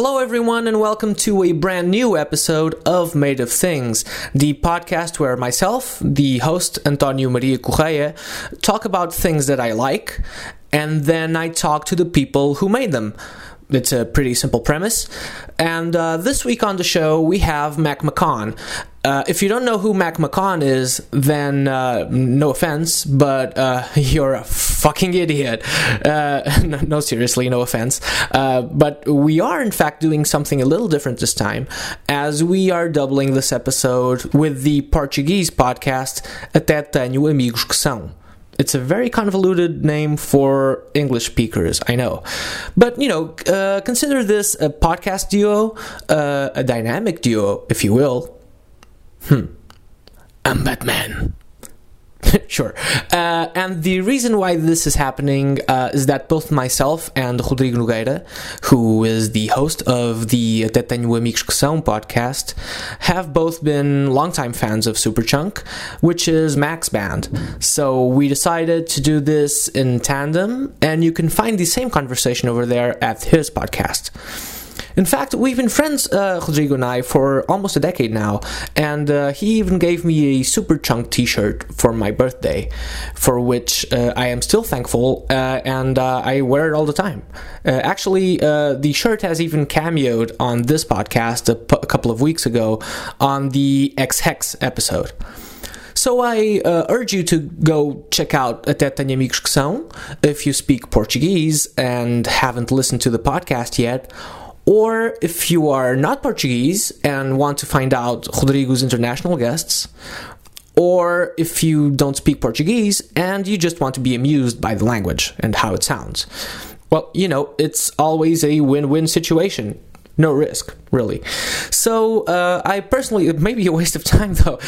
Hello, everyone, and welcome to a brand new episode of Made of Things, the podcast where myself, the host Antonio Maria Correia, talk about things that I like, and then I talk to the people who made them. It's a pretty simple premise. And uh, this week on the show, we have Mac McCaughan. Uh, if you don't know who Mac McCaughan is, then uh, no offense, but uh, you're a fucking idiot. Uh, no, no, seriously, no offense. Uh, but we are, in fact, doing something a little different this time, as we are doubling this episode with the Portuguese podcast Até Tenho Amigos Que São. It's a very convoluted name for English speakers, I know. But, you know, uh, consider this a podcast duo, uh, a dynamic duo, if you will. Hmm. I'm Batman. sure. Uh, and the reason why this is happening uh, is that both myself and Rodrigo Nogueira, who is the host of the Até Tenho Amigos Que São podcast, have both been longtime fans of Superchunk, which is Mac's band. So we decided to do this in tandem, and you can find the same conversation over there at his podcast. In fact, we've been friends, uh, Rodrigo and I, for almost a decade now, and uh, he even gave me a Super Chunk t shirt for my birthday, for which uh, I am still thankful, uh, and uh, I wear it all the time. Uh, actually, the shirt has even cameoed on this podcast a, p- a couple of weeks ago on the X Hex episode. So I uh, urge you to go check out Até Tenho Amigos Que São if you speak Portuguese and haven't listened to the podcast yet, or if you are not Portuguese and want to find out Rodrigo's international guests, or if you don't speak Portuguese and you just want to be amused by the language and how it sounds. Well, you know, it's always a win win situation no risk really. So uh, i personally it may be a waste of time though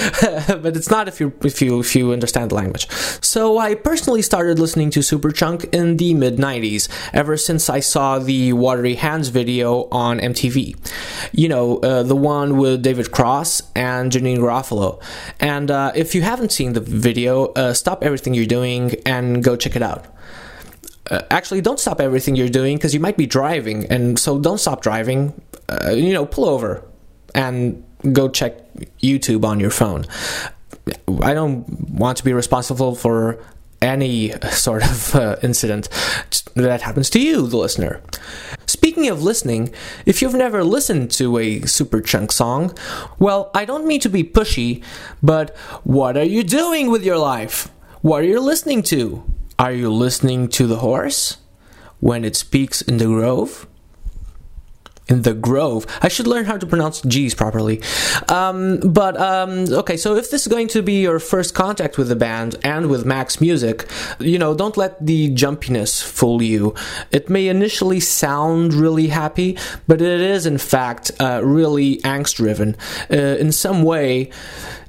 but it's not if you if you if you understand the language. So i personally started listening to superchunk in the mid 90s ever since i saw the watery hands video on mtv you know uh, the one with david cross and janeane garofalo. And uh, if you haven't seen the video uh, stop everything you're doing and go check it out uh, actually don't stop everything you're doing because you might be driving and so don't stop driving uh, you know pull over and go check youtube on your phone i don't want to be responsible for any sort of uh, incident that happens to you, the listener. Speaking of listening, if you've never listened to a Super Chunk song, well, I don't mean to be pushy, but what are you doing with your life? What are you listening to? Are you listening to the horse when it speaks in the grove? In the Grove. I should learn how to pronounce G's properly. Um, but um, okay, so if this is going to be your first contact with the band and with Mac's music, you know, don't let the jumpiness fool you. It may initially sound really happy, but it is in fact uh, really angst driven. Uh, in some way,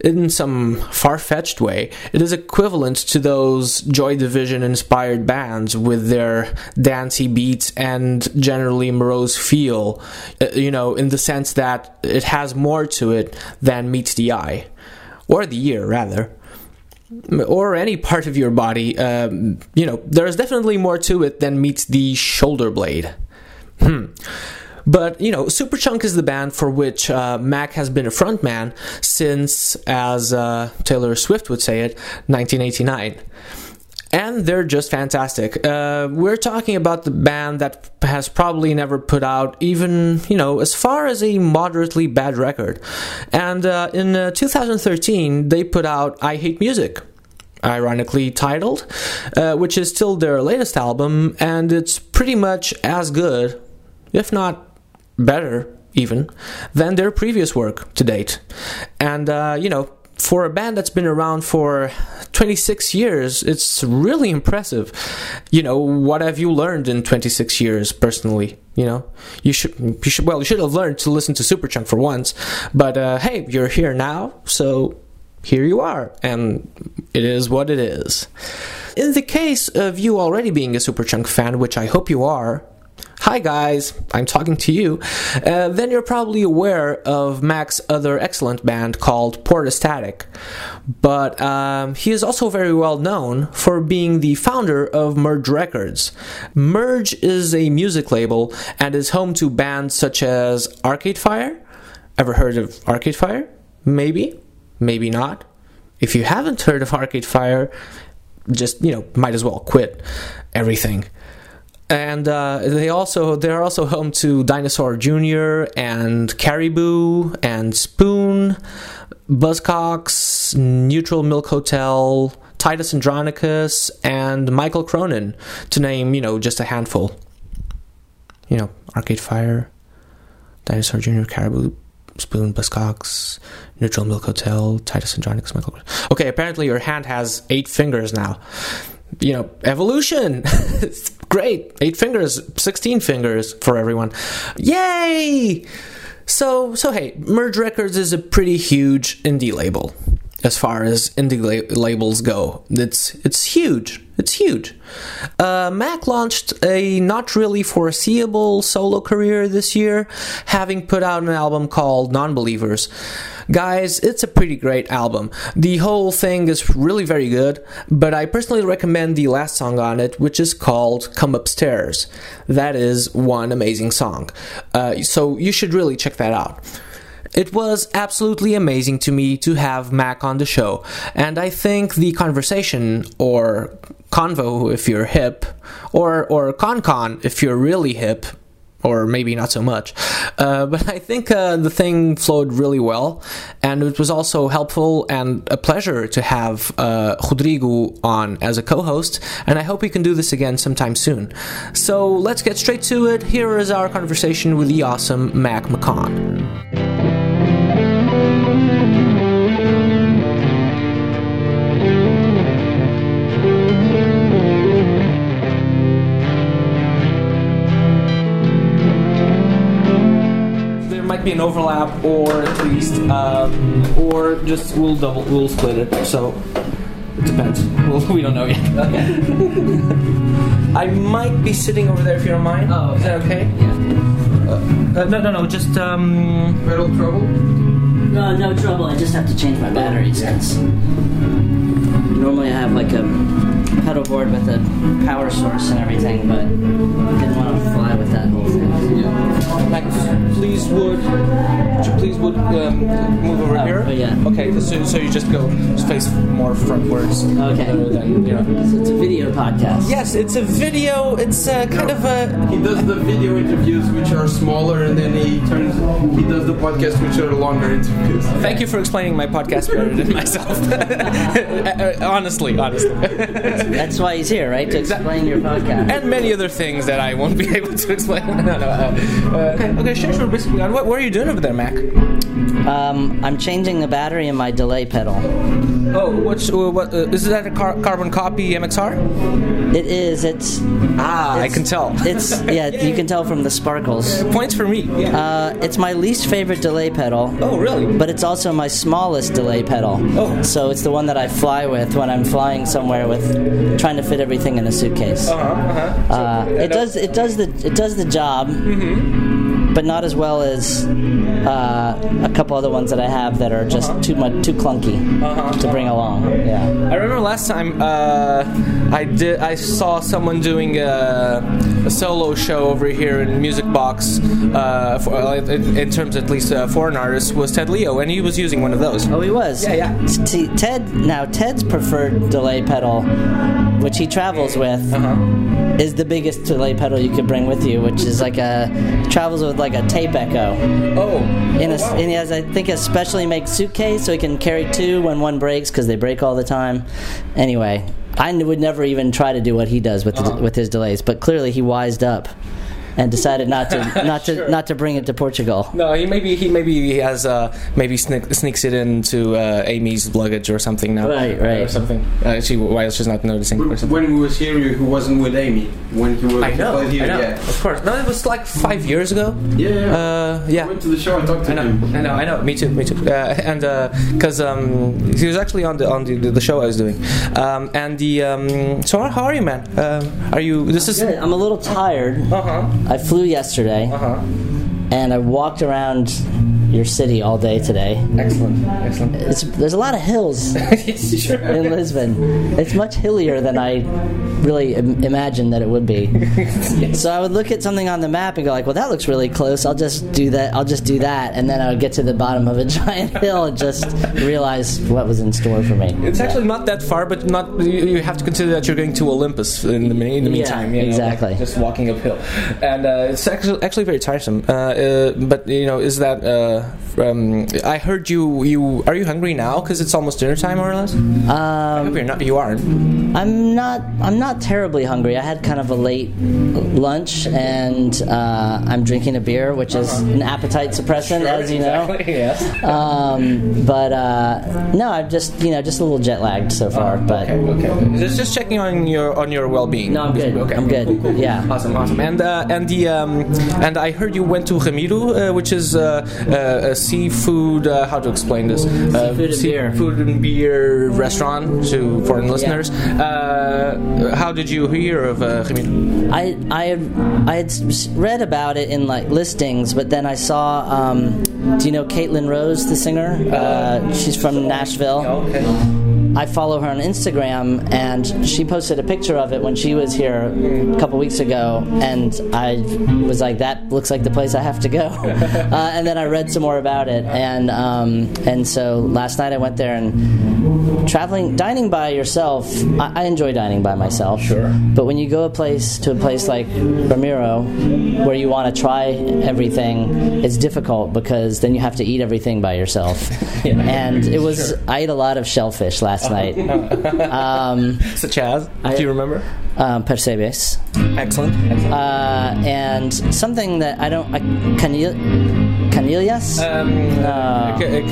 in some far fetched way, it is equivalent to those Joy Division inspired bands with their dancey beats and generally morose feel you know, in the sense that it has more to it than meets the eye, or the ear, rather, or any part of your body. Um, you know, there's definitely more to it than meets the shoulder blade. Hmm. But you know, Superchunk is the band for which uh, Mac has been a frontman since, as uh, Taylor Swift would say it, 1989 and they're just fantastic. Uh, we're talking about the band that has probably never put out even, you know, as far as a moderately bad record. And uh, in uh, 2013, they put out I Hate Music. Ironically titled, uh, which is still their latest album, and it's pretty much as good, if not better, even, than their previous work to date. And, uh, you know, for a band that's been around for 26 years, it's really impressive. You know, what have you learned in 26 years personally? You know, you should, you should, well, you should have learned to listen to Superchunk for once, but uh, hey, you're here now, so here you are, and it is what it is. In the case of you already being a Superchunk fan, which I hope you are, hi guys, I'm talking to you, uh, then you're probably aware of Mac's other excellent band called Portastatic. But um, he is also very well known for being the founder of Merge Records. Merge is a music label and is home to bands such as Arcade Fire. Ever heard of Arcade Fire? Maybe, maybe not. If you haven't heard of Arcade Fire, just you know might as well quit everything and uh, they also they're also home to Dinosaur Jr. and Caribou and Spoon, Buzzcocks, Neutral Milk Hotel, Titus Andronicus, and Mikal Cronin, to name you know just a handful. You know, Arcade Fire, Dinosaur Jr., Caribou, Spoon, Buzzcocks, Neutral Milk Hotel, Titus Andronicus, Mikal. Okay, apparently your hand has eight fingers now you know, evolution. Great. Eight fingers, 16 fingers for everyone. Yay! So, so hey, Merge Records is a pretty huge indie label as far as indie la- labels go. It's it's huge. It's huge. Uh, Mac launched a not really foreseeable solo career this year, having put out an album called Nonbelievers. Guys, it's a pretty great album. The whole thing is really very good, but I personally recommend the last song on it, which is called Come Upstairs. That is one amazing song. Uh, so you should really check that out. It was absolutely amazing to me to have Mac on the show, and I think the conversation, or convo if you're hip, or or con con if you're really hip, or maybe not so much. Uh, but I think uh, the thing flowed really well, and it was also helpful and a pleasure to have uh, Rodrigo on as a co host, and I hope we can do this again sometime soon. So let's get straight to it. Here is our conversation with the awesome Mac McCaughan. Might be an overlap, or at least, um, or just we'll double, we'll split it. So it depends. Well, we don't know yet. I might be sitting over there if you don't mind. Oh, is that okay? Yeah. Uh, no, no, no. Just um. Pedal trouble? No, no trouble. I just have to change my batteries because normally I have like a pedal board with a power source and everything, but I didn't want to fly with that whole thing. Mac, please would, would you please would um, move over Oh, here? oh, yeah. Okay, so, so you just go just face more frontwards. Okay. Than, you know. So it's a video podcast. Yes, it's a video. It's uh, kind of a. He does the video interviews which are smaller and then he turns he does the podcast which are longer interviews. Thank you for explaining my podcast better than myself. honestly, honestly. That's why he's here, right? To explain your podcast. and many other things that I won't be able to explain. no, no. Uh, uh, okay, okay, sure, sure. Basically, what, what are you doing over there, Mac? Um, I'm changing the battery in my delay pedal. Oh, what's uh, what? Uh, is that a car- carbon copy MXR? It is. It's. Ah, I can tell. It's yeah. You can tell from the sparkles. Points for me. Yeah. Uh, it's my least favorite delay pedal. oh, really? but it's also my smallest delay pedal. Oh. So it's the one that I fly with when I'm flying somewhere with trying to fit everything in a suitcase. Uh-huh, uh-huh. Uh, it does it does the it does the job, Mm-hmm. but not as well as uh, a couple other ones that I have that are just Uh-huh. too much too clunky to bring along. Yeah. I remember last time uh, I did. I saw someone doing a, a solo show over here in Music Box. Uh, for, uh, in, in terms, at least, uh, foreign artist was Ted Leo, and he was using one of those. Oh, he was. Yeah, yeah. See, Ted. Now Ted's preferred delay pedal, which he travels with. Uh-huh. Is the biggest delay pedal you could bring with you, which is like a travels with like a tape echo. Oh, In a, oh, wow. and he has, I think, a specially made suitcase so he can carry two when one breaks because they break all the time. Anyway, I would never even try to do what he does with Uh-huh. the, with his delays, but clearly he wised up and decided not to not to Sure. not to bring it to Portugal. No, he maybe he maybe he has uh, maybe sneak, sneaks it into uh, Amy's luggage or something now. Right, right. Or something. Uh, she while she's not noticing. Or something. When he was here, he wasn't with Amy. When he was I know, played here, I know. yeah. Of course. No, it was like five years ago. Yeah, yeah. Uh, I went to the show. I talked to I know, him. I know, I know. Me too, me too. Uh, and because um, he was actually on the on the, the show I was doing, um, and the um, so how, how are you, man? Um, are you? This is Good. I'm a little tired. uh huh. I flew yesterday, Uh-huh. and I walked around your city all day today. Excellent. Excellent. It's, there's a lot of hills sure. in Lisbon. It's much hillier than I really Im- imagined that it would be. So I would look at something on the map and go like, "Well, that looks really close. I'll just do that. I'll just do that." And then I would get to the bottom of a giant hill and just realize what was in store for me. It's actually not that far, but not. You have to consider that you're going to Olympus in the, in the meantime. you know, like exactly. just walking uphill, and uh, it's actually actually very tiresome. Uh, uh, but you know, is that? Uh, um, I heard you. You are you hungry now? Because it's almost dinner time, more or less. I hope Um, you're not. You aren't. I'm not. I'm not terribly hungry. I had kind of a late lunch, and uh, I'm drinking a beer, which is an appetite suppressant, as you know. Exactly, yes. Um, but uh, no, I'm just you know just a little jet lagged so far. but Okay, okay. Just, just checking on your on your well-being. No, I'm good. Okay, I'm good. cool, cool. Yeah. Awesome, awesome. And uh, and the um, and I heard you went to Ramiro, uh, which is uh, uh, a seafood. Uh, how to explain this? Uh, Seafood and beer. Food and beer restaurant to foreign listeners. Uh, how did you hear of uh? I I had, I had read about it in like listings, but then I saw. Um, do you know Caitlin Rose, the singer? Uh, she's from Nashville. Okay. I follow her on Instagram, and she posted a picture of it when she was here a couple weeks ago, and I was like, "That looks like the place I have to go." uh, and then I read some more about it, and um, and so last night I went there and traveling, dining by yourself. I, I enjoy dining by myself. Sure. But when you go a place to a place like Ramiro, where you want to try everything, it's difficult because then you have to eat everything by yourself. And it was I ate a lot of shellfish last night. um, Such as? I- do you remember? um, percebes. Excellent. Excellent. Uh, and something that I don't. I, canil, Cornelius? Um, uh, no. K-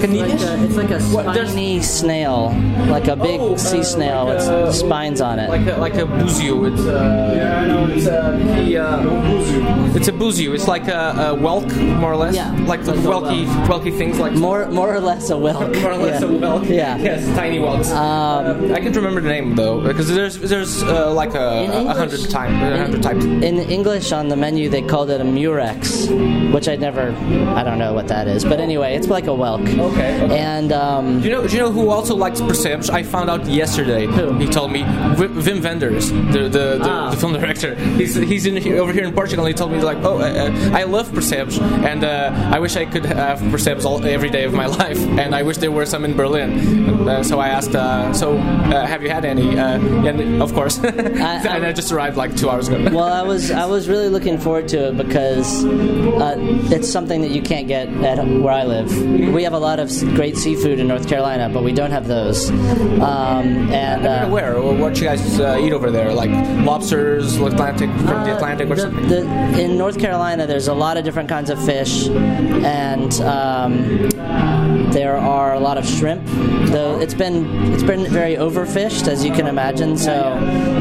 Canivets? It's like a spiny snail. Like a oh, big oh, sea snail like with a, spines on it. Like a, like a buzio. It's, uh, yeah, It's, uh, uh a buzio. It's like a, a whelk, more or less. Yeah. Like, like welky, whelky things. like More more or less a whelk. more or less yeah. a whelk. Yeah. Yes, tiny whelks. Um, I can't remember the name, though, because there's, there's like a, a hundred 100 times, 100. In English, on the menu, they called it a murex, which I never, I don't know what that is. But anyway, it's like a whelk. Okay. okay. And um, do you know, do you know who also likes percebes? I found out yesterday. Who? He told me Wim Wenders, the the, the, ah. the film director. He's he's in here, over here in Portugal. and He told me like, oh, uh, uh I love percebes, and uh, I wish I could have percebes all every day of my life, and I wish there were some in Berlin. Uh, so I asked, uh, so uh, have you had any? and of course, I, and I just arrived like two hours ago. well, I was I was really looking forward to it because uh, it's something that you can't get at where I live. We have a lot of great seafood in North Carolina, but we don't have those. Um, and I'm uh, aware. What you guys uh, eat over there? Like lobsters, Atlantic from the Atlantic, or the- something? the- in North Carolina, there's a lot of different kinds of fish, and um, there are a lot of shrimp. Though it's been it's been very overfished, as you can imagine, so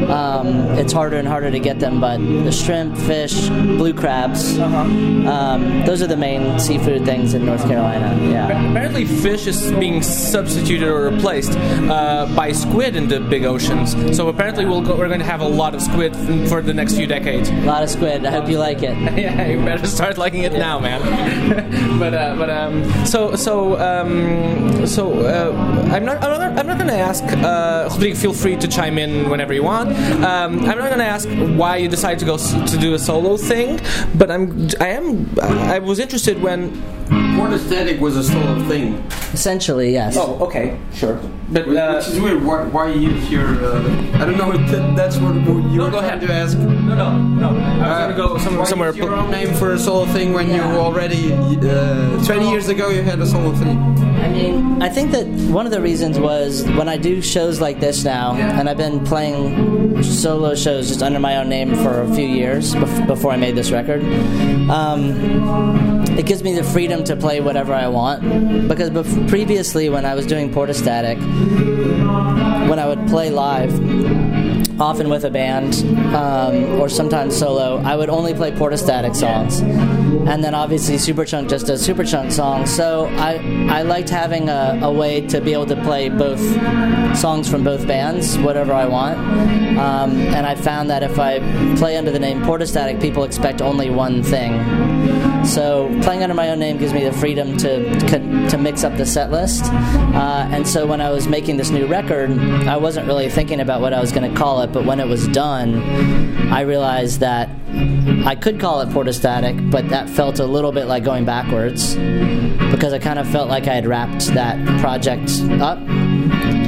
um, it's harder and harder to get them. But the shrimp, fish, blue crabs, um, those are the main seafood things in North Carolina. Yeah. Apparently, fish is being substituted or replaced uh, by squid in the big oceans. So apparently, we'll go, we're going to have a lot of squid for the next few decades. A lot of squid. I hope you like it. yeah, you better start liking it now, man. but uh, but um, so so um, so uh, I'm not I'm not, I'm not going to ask uh, Rodrigo. Feel free to chime in whenever you want. Um, I'm not going to ask why you decided to go s- to do a solo thing, but I'm I am I was interested when. Portastatic was a solo thing. Essentially, yes. Oh, okay, sure. But Which uh, is weird. Why, why use your? Uh, I don't know if that, that's what you No, were go ahead. to ask. no, no, no. I was Uh, going to go some, why somewhere. your own name for a solo thing when you already uh, 20 years ago you had a solo thing. I mean, I think that one of the reasons was when I do shows like this now, and I've been playing solo shows just under my own name for a few years bef- before I made this record. Um, it gives me the freedom to play whatever I want. Because previously, when I was doing Portastatic, when I would play live, often with a band um, or sometimes solo, I would only play Portastatic songs. And then obviously Superchunk just does Superchunk songs. So I I liked having a, a way to be able to play both songs from both bands, whatever I want. Um, and I found that if I play under the name Portastatic, people expect only one thing. So playing under my own name gives me the freedom to to mix up the set list. Uh, and so when I was making this new record, I wasn't really thinking about what I was going to call it. But when it was done, I realized that I could call it Portastatic, but that felt a little bit like going backwards because I kind of felt like I had wrapped that project up.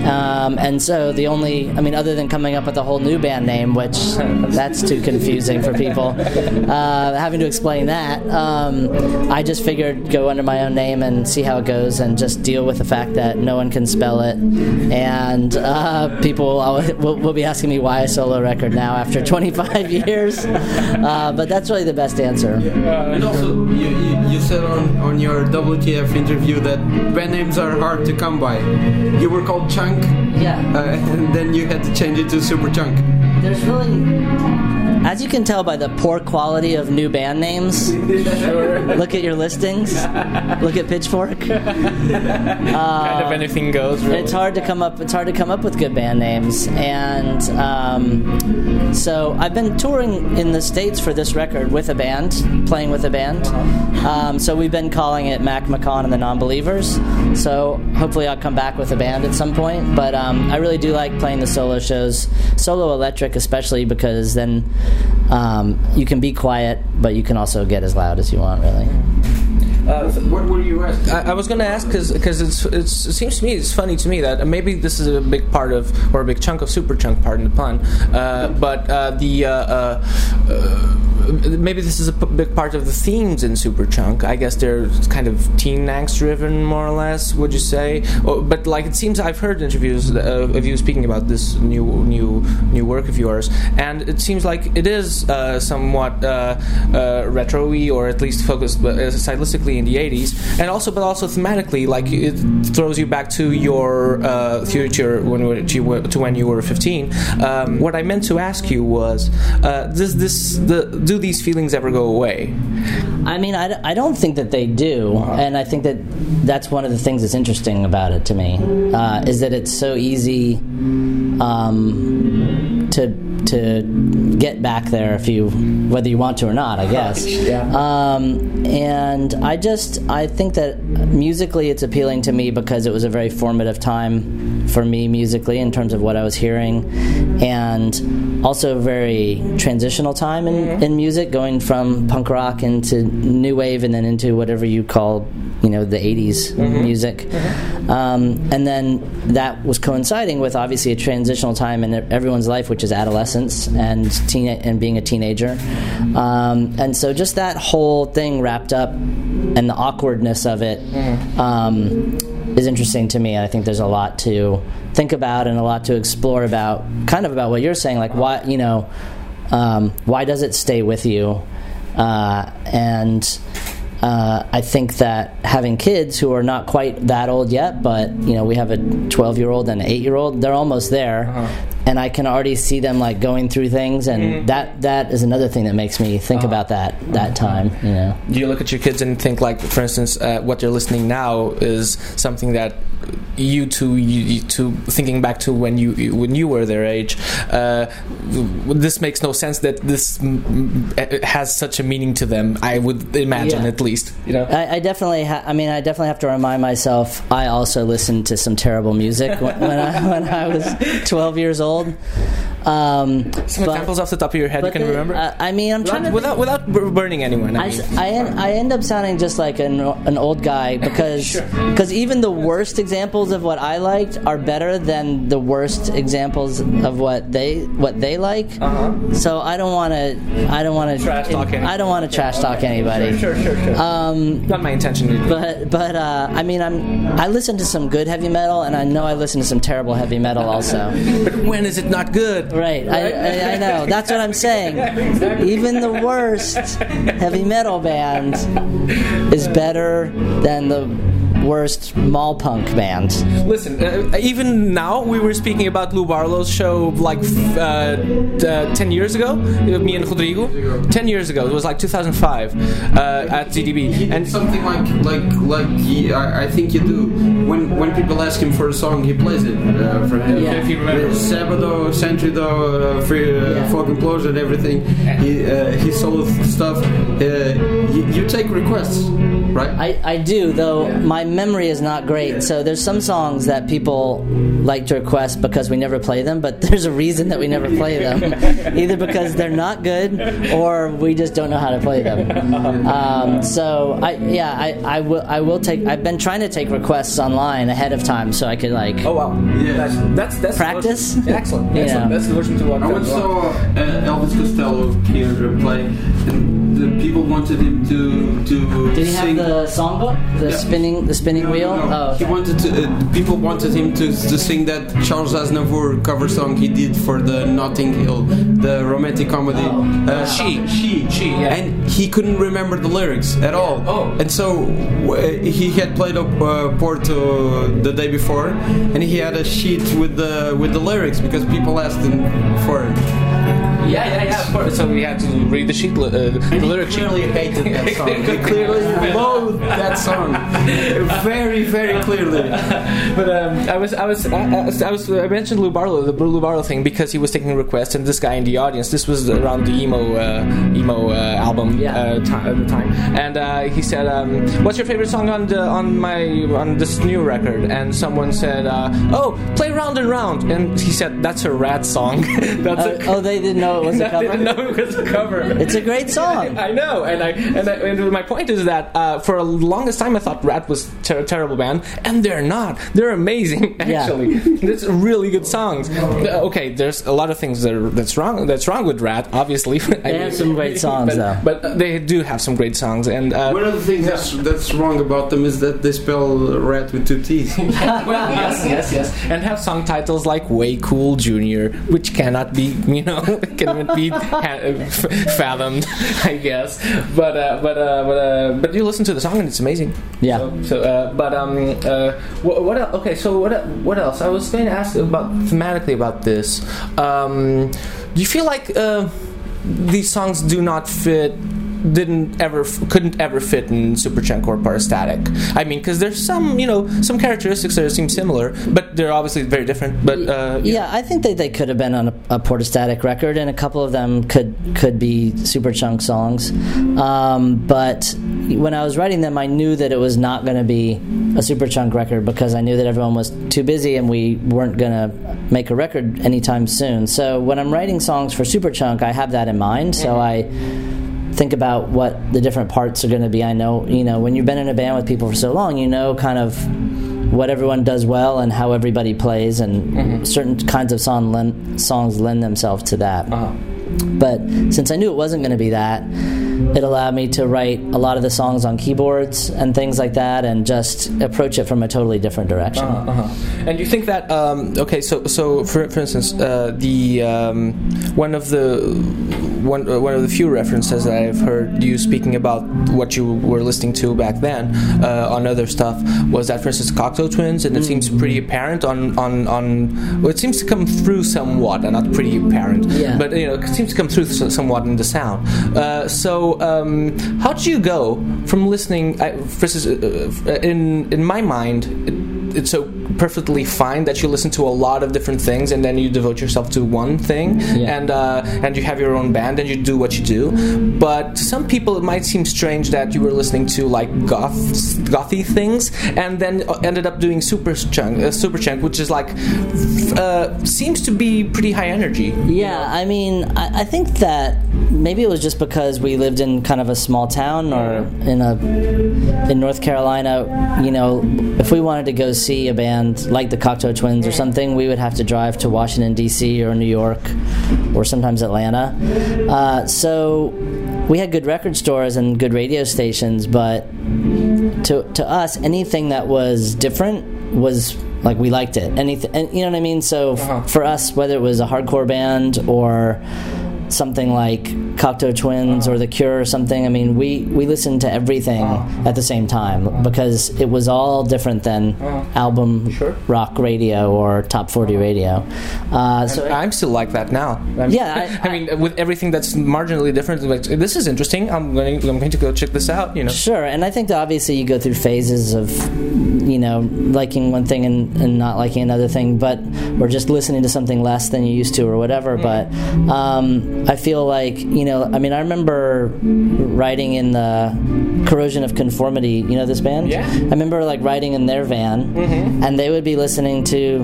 Um, and so the only, I mean, other than coming up with a whole new band name, which that's too confusing for people, uh, having to explain that, um, I just figured go under my own name and see how it goes and just deal with the fact that no one can spell it. And uh, people will, will, be asking me why a solo record now after 25 years. Uh, but that's really the best answer. And also, you, you, you said on, on your WTF interview that band names are hard to come by. You were called Chunk yeah. Uh, and then you had to change it to Super Chunk. There's really as you can tell by the poor quality of new band names, look at your listings. Look at Pitchfork. Uh, kind of anything goes. Really. It's hard to come up. It's hard to come up with good band names, and um, so I've been touring in the states for this record with a band, playing with a band. Um, so we've been calling it Mac McCaughan and the Non-Believers. So hopefully I'll come back with a band at some point. But um, I really do like playing the solo shows, solo electric especially because then um, you can be quiet, but you can also get as loud as you want, really. Uh, what were you asking? I, I was going to ask because it's, it's, it seems to me it's funny to me that maybe this is a big part of or a big chunk of super chunk, pardon the pun, uh, but uh, the uh, uh, uh, maybe this is a big part of the themes in Superchunk. I guess they're kind of teen angst driven, more or less. Would you say? Or, but like it seems, I've heard interviews uh, of you speaking about this new new new work of yours, and it seems like it is uh, somewhat uh, uh retro-y, or at least focused uh, stylistically in the '80s, and also but also thematically, like it throws you back to your uh, future when to when you were 15. Um, what I meant to ask you was, does this the do these feelings ever go away? I mean, I, I don't think that they do, and I think that that's one of the things that's interesting about it to me uh, is that it's so easy um, to to get back there if you whether you want to or not i guess yeah. um, and i just i think that musically it's appealing to me because it was a very formative time for me musically in terms of what i was hearing and also a very transitional time in, mm-hmm. in music going from punk rock into new wave and then into whatever you call you know the 80s mm-hmm. music mm-hmm. Um, and then that was coinciding with obviously a transitional time in everyone's life which is adolescence and teen and being a teenager um, and so just that whole thing wrapped up and the awkwardness of it mm-hmm. um, is interesting to me and I think there's a lot to think about and a lot to explore about kind of about what you're saying like why you know um, why does it stay with you uh, and uh, I think that having kids who are not quite that old yet, but you know, we have a 12 year old and an 8 year old, they're almost there. Uh-huh. And I can already see them like going through things, and mm-hmm. that that is another thing that makes me think uh-huh. about that that time. You know, do you look at your kids and think like, for instance, uh, what they're listening now is something that you to you, to thinking back to when you when you were their age, uh, this makes no sense that this has such a meaning to them. I would imagine yeah. at least. You know, I, I definitely. Ha- I mean, I definitely have to remind myself. I also listened to some terrible music when, when I when I was twelve years old. Um, Some but, examples off the top of your head you can the, remember? Uh, I mean, I'm without, trying to without without burning anyone. I, I, mean. I, end, I, end, up sounding just like an, an old guy because because sure. even the worst examples of what I liked are better than the worst examples of what they what they like. Uh-huh. So I don't want to I don't want to trash talk. I don't want to trash talk anybody. Sure, sure, sure. sure. Um, Not my intention. Either. But but uh, I mean I'm I listen to some good heavy metal and I know I listen to some terrible heavy metal also. but when is it not good? Right. I I, I know. That's what I'm saying. Even the worst heavy metal band is better than the worst mall punk band. Listen, uh, even now we were speaking about Lou Barlow's show like uh, uh, ten years ago. uh, Me and Rodrigo. Ten years ago. It was like 2005 uh, at ZDB. and something like like like he, I, I think you do when when people ask him for a song he plays it uh, for him Yeah. If he remembers. Sebadoh, Sentridoh, uh, Free uh, Yeah. Folk Implosion, everything he uh, he solo stuff uh, you, you take requests right I, I do, though my memory is not great. So there's some songs that people like to request because we never play them, but there's a reason that we never play them. Either because they're not good or we just don't know how to play them. Um, so I yeah, I, I will I will take I've been trying to take requests online ahead of time so I could like Oh wow! Yeah. That's that's, that's Practice? Excellent, excellent. Yeah. That's the version to watch. I once saw uh, Elvis Costello here play and the people wanted him to to Did he have sing the songbook? The Yeah. spinning the spinning No, wheel? no, no. Oh He wanted to. Uh, people wanted him to, to sing that Charles Aznavour cover song he did for the Notting Hill, the romantic comedy. Uh, She. she, She, yeah. and he couldn't remember the lyrics at all. Oh. and so uh, he had played up uh, Porto the day before, and he had a sheet with the with the lyrics because people asked him for it. Yeah, yeah, yeah. Of course. So we had to read the sheet, uh, the lyric sheet. clearly hated that song. He clearly loathed that song. Very, very clearly. But um, I was, I was, I, I, I was, I mentioned Lou Barlow, the Lou Barlow thing, because he was taking requests, and this guy in the audience. This was around the Emoh, uh, Emoh uh, album Yeah. uh, at the time, and uh, he said, um, "What's your favorite song on the on my on this new record?" And someone said, uh, "Oh, play Round and Round," and he said, "That's a Ratt song." That's Oh, a, oh, they didn't know it was a I cover. didn't know it was a cover. It's a great song. I know, and I and, I, and my point is that uh, for the longest time I thought Ratt was ter- terrible band, and they're not. They're amazing, Yeah. actually. It's really good songs. Uh, Okay, there's a lot of things that are, that's wrong. That's wrong with Ratt, obviously. They have some great songs, but, though. But they do have some great songs, and uh, One of the things that's, that's wrong about them is that they spell rat with two T's. well, yes, yes, yes, and have song titles like "Way Cool Junior," which cannot be, you know, cannot be ha- fathomed, I guess. But uh, but uh, but uh, but you listen to the song and it's amazing. Yeah. So, so uh, but um, uh, what, what el- okay? So what what else? I was going to ask about thematically about this. Um, do you feel like uh, these songs do not fit? Didn't ever, couldn't ever fit in Superchunk or Portastatic. I mean, because there's some, you know, some characteristics that seem similar, but they're obviously very different. But uh, Yeah, I think that they could have been on a, a Portastatic record, and a couple of them could could be Superchunk songs. Um, but when I was writing them, I knew that it was not going to be a Superchunk record because I knew that everyone was too busy and we weren't going to make a record anytime soon. So when I'm writing songs for Superchunk, I have that in mind. So I think about what the different parts are going to be. I know, you know, when you've been in a band with people for so long, you know kind of what everyone does well and how everybody plays, and certain kinds of song lend, songs lend themselves to that. uh, But since I knew it wasn't going to be that, it allowed me to write a lot of the songs on keyboards and things like that, and just approach it from a totally different direction. uh-huh. And you think that um, okay? So so for for instance, uh, the um, one of the one uh, one of the few references that I've heard you speaking about what you were listening to back then uh, on other stuff was that, for instance, Cocteau Twins, and it seems pretty apparent on on on. Well, it seems to come through somewhat, and not pretty apparent, Yeah. but you know, it seems to come through somewhat in the sound. Uh, so, um, how do you go from listening? I, for instance, uh, uh, in in my mind, it, it's so perfectly fine that you listen to a lot of different things and then you devote yourself to one thing, Yeah. and uh, and you have your own band and you do what you do. But to some people, it might seem strange that you were listening to like goth gothy things and then ended up doing super chunk, uh, super chunk, which is like uh, seems to be pretty high energy. Yeah, I mean, I, I think that maybe it was just because we lived in kind of a small town or in a in North Carolina. You know, if we wanted to go see a band like the Cocteau Twins or something, we would have to drive to Washington D.C. or New York or sometimes Atlanta. Uh, so we had good record stores and good radio stations, but to to us, anything that was different was like we liked it. Anything, and you know what I mean. So f- Uh-huh. for us, whether it was a hardcore band or something like Cocteau Twins or The Cure or something, I mean, we we listened to everything at the same time because it was all different than album Sure. rock radio or top forty radio. Uh, so I'm still like that now. I'm- Yeah, I- I, mean, with everything that's marginally different, like, this is interesting. I'm going. I'm going to go check this out. You know. Sure, and I think that obviously you go through phases of, you know, liking one thing and, and not liking another thing, but or just listening to something less than you used to or whatever. But um, I feel like you know, I mean, I remember riding in the Corrosion of Conformity. You know this band? Yeah. I remember like riding in their van, and they would be listening to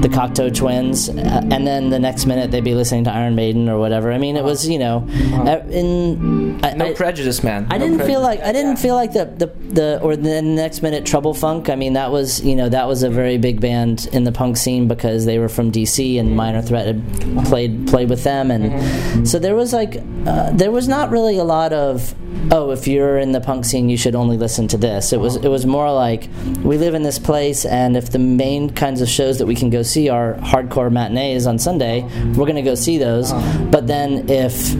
the Cocteau Twins, uh, and then the next minute they'd be listening to Iron Maiden or whatever. I mean, it was you know, uh, in I, No I- prejudice, man. I No didn't feel like I didn't feel like the, the the or the next minute Trouble Funk. I mean, that was you know that was a very big band in the punk scene because they were from DC and Minor Threat had played played with them, and so there was like uh, there was not really a lot of oh if you're in the punk scene you should only listen to this. It was it was more like we live in this place and if the main kinds of shows that we can go see are hardcore matinees on Sunday, we're gonna go see those. But then if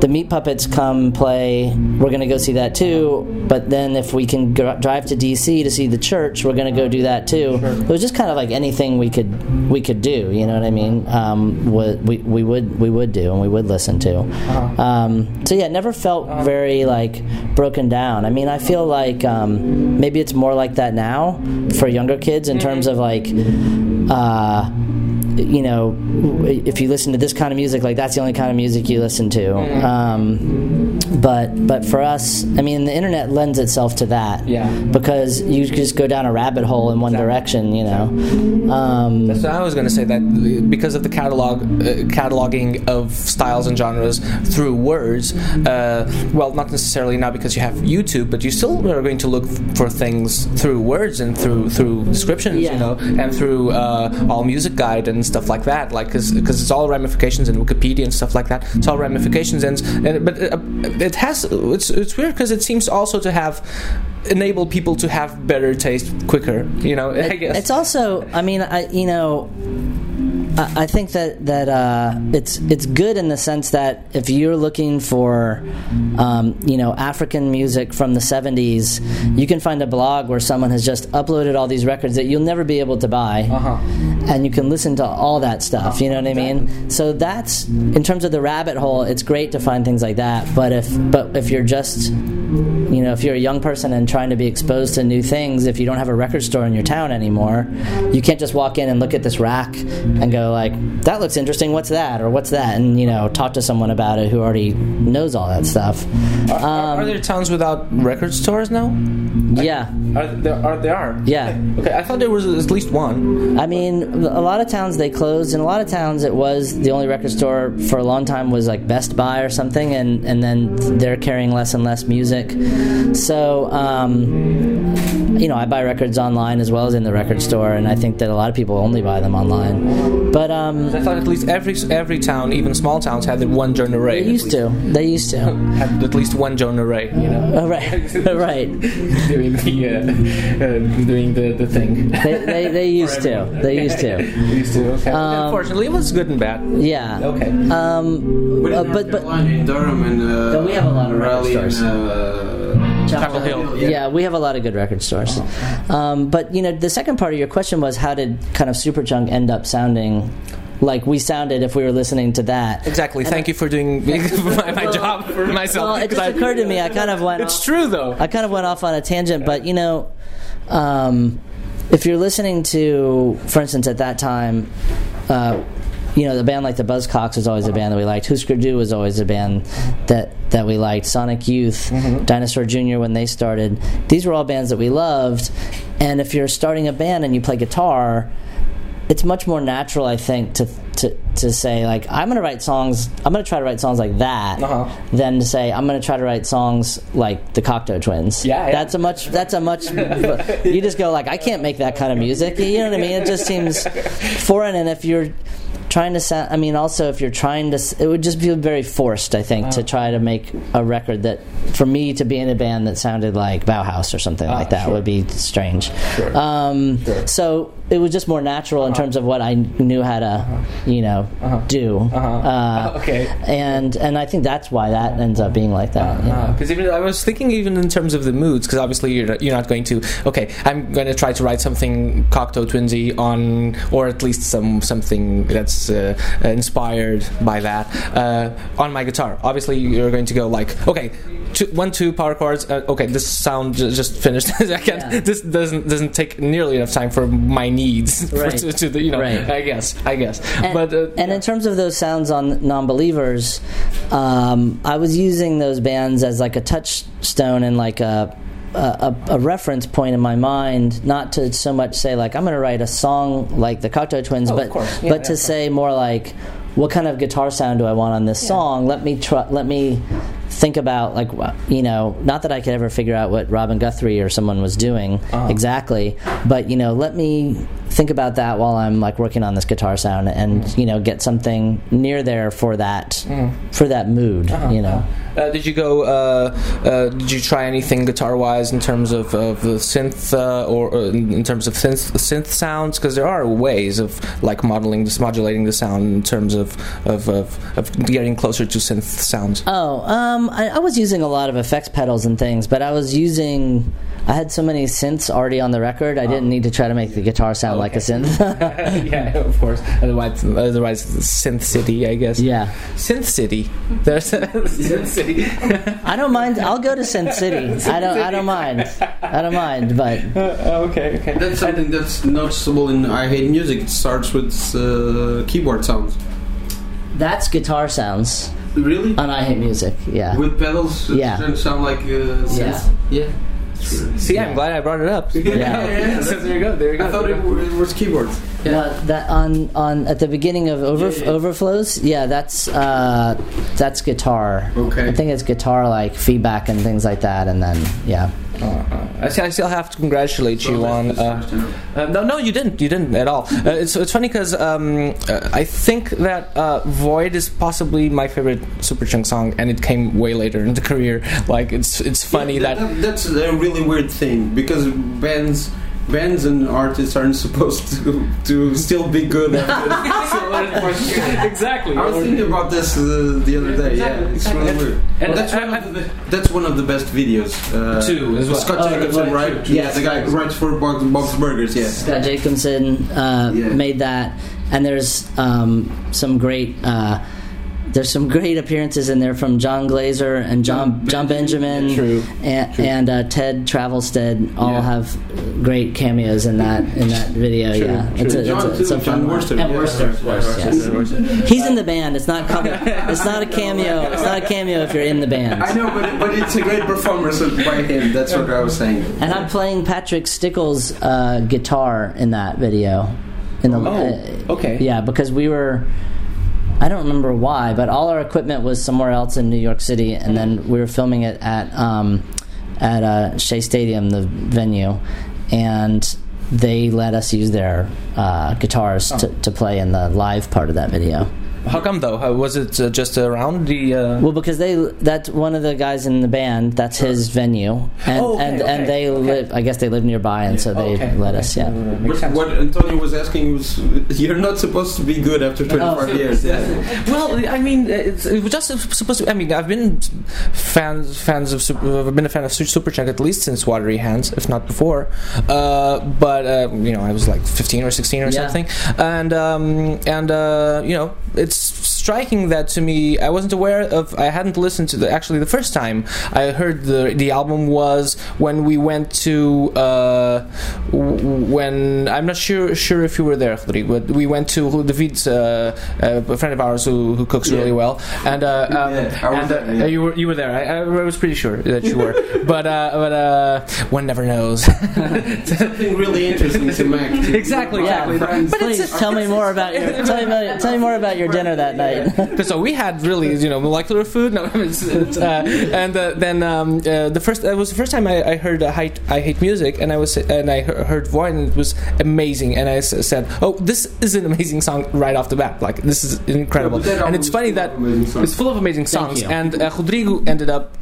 the Meat Puppets come play, we're going to go see that too. But then if we can gr- drive to DC to see the church, we're going to go do that too. It was just kind of like anything we could we could do. You know what I mean? Um, we, we would we would do and we would listen to. Um, so yeah, it never felt very like broken down. I mean, I feel like um, maybe it's more like that now for younger kids in terms of like. Uh, you know, if you listen to this kind of music, like that's the only kind of music you listen to. Um, but but for us, I mean, the internet lends itself to that. Yeah. Because you just go down a rabbit hole in one direction. You know. Um, So I was going to say that because of the catalog uh, cataloging of styles and genres through words, uh, well, not necessarily now because you have YouTube, but you still are going to look for things through words and through through descriptions, Yeah. you know, and through uh, all music guide and stuff like that, like because it's all ramifications in Wikipedia and stuff like that. It's all ramifications, and, and but uh, it has it's it's weird because it seems also to have enable people to have better taste quicker, you know. I guess It's also, I mean, I you know, I, I think that that uh, it's it's good in the sense that if you're looking for, um, you know, African music from the '70s, you can find a blog where someone has just uploaded all these records that you'll never be able to buy, Uh-huh. and you can listen to all that stuff. You know what I mean? So that's in terms of the rabbit hole. It's great to find things like that, but if but if you're just you know, if you're a young person and trying to be exposed to new things, if you don't have a record store in your town anymore, you can't just walk in and look at this rack and go like, "That looks interesting. What's that?" or "What's that?" and you know, talk to someone about it who already knows all that stuff. Are, are Um, there towns without record stores now? yeah, Are there are there are? yeah. Okay, I thought there was at least one. I mean, a lot of towns they closed. In a lot of towns, it was the only record store for a long time was like Best Buy or something, and and then they're carrying less and less music. So, um, you know, I buy records online as well as in the record store, and I think that a lot of people only buy them online. But um, I thought at least every every town, even small towns, had the one Jonah Ray. they used to. They used to. Had at least one Jonah Ray. You know, Oh, right, right. doing the uh, uh, doing the, the thing. They, they, they used to. They used to. used to. Okay. Um, Unfortunately, it was good and bad. Yeah. Okay. Um, But in uh, but but Carolina, in Durham and uh, we have a lot of record Raleigh and, uh, Chapel Hill. Yeah. we have a lot of good record stores. Um, but you know, the second part of your question was how did kind of Superchunk end up sounding like we sounded if we were listening to that? Exactly. Thank you for doing my, my job for myself. Well, it just I- occurred to me. I kind of went. It's true though. I kind of went off on a tangent, but you know, um, if you're listening to, for instance, at that time, uh, you know, the band like the Buzzcocks was always a band that we liked. Husker Du was always a band that that we liked. Sonic Youth, Dinosaur Jr. when they started, these were all bands that we loved. And if you're starting a band and you play guitar, it's much more natural, I think, to to to say like I'm going to write songs. I'm going to try to write songs like that, Uh-huh. than to say I'm going to try to write songs like the Cocteau Twins. Yeah, yeah. that's a much. That's a much. you just go like I can't make that kind of music. You know what I mean? It just seems foreign. And if you're trying to sound, I mean, also if you're trying to, it would just feel very forced. I think to try to make a record that, for me to be in a band that sounded like Bauhaus or something like that sure. would be strange. Sure. Um, Sure. So it was just more natural in terms of what I knew how to, you know, do. Uh, Okay. And and I think that's why that ends up being like that. you know. Because even I was thinking even in terms of the moods, because obviously you're not, you're not going to. Okay, I'm going to try to write something Cocteau Twinsy on, or at least some something that's uh, inspired by that uh, on my guitar. Obviously, you're going to go like, okay. Two, one, two power chords. Uh, okay, this sound j- just finished. I can't. Yeah. This doesn't doesn't take nearly enough time for my needs. for- Right. to, to the, you know, Right. I guess. I guess. And, but uh, and in terms of those sounds on non-believers, um, I was using those bands as like a touchstone and like a, a a reference point in my mind, not to so much say like I'm going to write a song like the Cocteau Twins, Oh, but. Yeah, but yeah, to say more like what kind of guitar sound do I want on this song? Let me try. Let me think about like you know, not that I could ever figure out what Robin Guthrie or someone was doing Uh-huh. exactly, but you know, let me think about that while I'm like working on this guitar sound and Mm. you know get something near there for that for that mood. You know, Uh, did you go? Uh, uh, did you try anything guitar-wise in terms of, of the synth uh, or uh, in terms of synth, synth sounds? Because there are ways of like modeling this, modulating the sound in terms of of, of, of getting closer to synth sounds. Oh, um, I, I was using a lot of effects pedals and things, but I was using. I had so many synths already on the record. I didn't need to try to make the guitar sound like a synth. yeah, of course. Otherwise, otherwise, Synth City, I guess. yeah, Synth City. There's Synth City. I don't mind. I'll go to Synth City. I don't. I don't mind. I don't mind. But okay, okay. That's something that's noticeable in I Hate Music. It starts with uh, keyboard sounds. that's guitar sounds Really? on I Hate Music. Yeah. With pedals, Yeah. doesn't sound like uh, Yeah. Yeah. See, I'm glad I brought it up. Yeah. yeah. so there you go. There you go. I thought it, it was keyboards. No, that on on at the beginning of over, Yeah, yeah. overflows. Yeah, that's uh, that's guitar. Okay. I think it's guitar like feedback and things like that, and then yeah. Uh, I, still have to congratulate you on. Uh, uh, no, no, you didn't. You didn't at all. Uh, it's it's funny because um, uh, I think that uh, Void is possibly my favorite Superchunk song, and it came way later in the career. Like it's it's funny Yeah, that. that's a really weird thing because bands bands and artists aren't supposed to to still be good exactly. I was thinking about this uh, the other day. Yeah, it's really weird. And that's one of the that's one of the best videos. Uh, Two as well. Scott Oh, Jacobson, right, right? true. Yeah, Yes. the guy who writes for Bob's, Bob's Burgers. Yeah. Scott Jacobson uh, Yeah. made that, and there's um, some great. Uh, there's some great appearances in there from Jon Glaser and John John Jon Benjamin, True. and, and uh, Ted Travelstead all Yeah. have great cameos in that in that video. True, yeah, true. it's a, John, it's a, it's a fun. Wurster. Yeah, Wurster. He's in the band. It's not it's not a cameo. It's not a cameo if you're in the band. I know, but, but it's a great performance by him. That's what I was saying. And I'm playing Patrick Stickles' uh, guitar in that video. In the, Oh, okay. Yeah, because we were. I don't remember why, but all our equipment was somewhere else in New York City, and then we were filming it at um, at uh, Shea Stadium, the venue, and they let us use their uh, guitars to, to play in the live part of that video. How come though? How, was it uh, just around the? Uh, Well, because they that's one of the guys in the band. That's his venue, and Oh, okay, and, okay, and they okay. live. I guess they live nearby, and so they okay, let okay. us. Yeah. What, what Antonio was asking was, you're not supposed to be good after 25 Oh. years. Yeah. Well, I mean, it's, it was just supposed to. I mean, I've been fans fans of Super, I've been a fan of Superchunk at least since Watery Hands, if not before. Uh, but uh, you know, I was like 15 or 16 or Yeah. something, and um, and uh, you know, it's s- striking that to me, I wasn't aware of. I hadn't listened to the actually the first time I heard the the album was when we went to uh, when I'm not sure sure if you were there, Rodrigo, but we went to David's uh, uh, a friend of ours who, who cooks Yeah. really well, and uh, um, Yeah, and uh, there, yeah. you were you were there. I, I was pretty sure that you were, but uh, but uh, one never knows. Something really interesting to Mac. to- Exactly, Yeah, exactly. friends, But please tell me more about your tell me tell me more about your dinner that night. so we had really you know molecular food. No it's, it's, uh, and uh, then um, uh, the first it was the first time I, I heard I hate, I hate music and I was and I heard Void and it was amazing. And I said oh this is an amazing song right off the bat. Like this is incredible. Yeah, and it's funny that full of amazing songs. it's full of amazing songs. and uh, Rodrigo ended up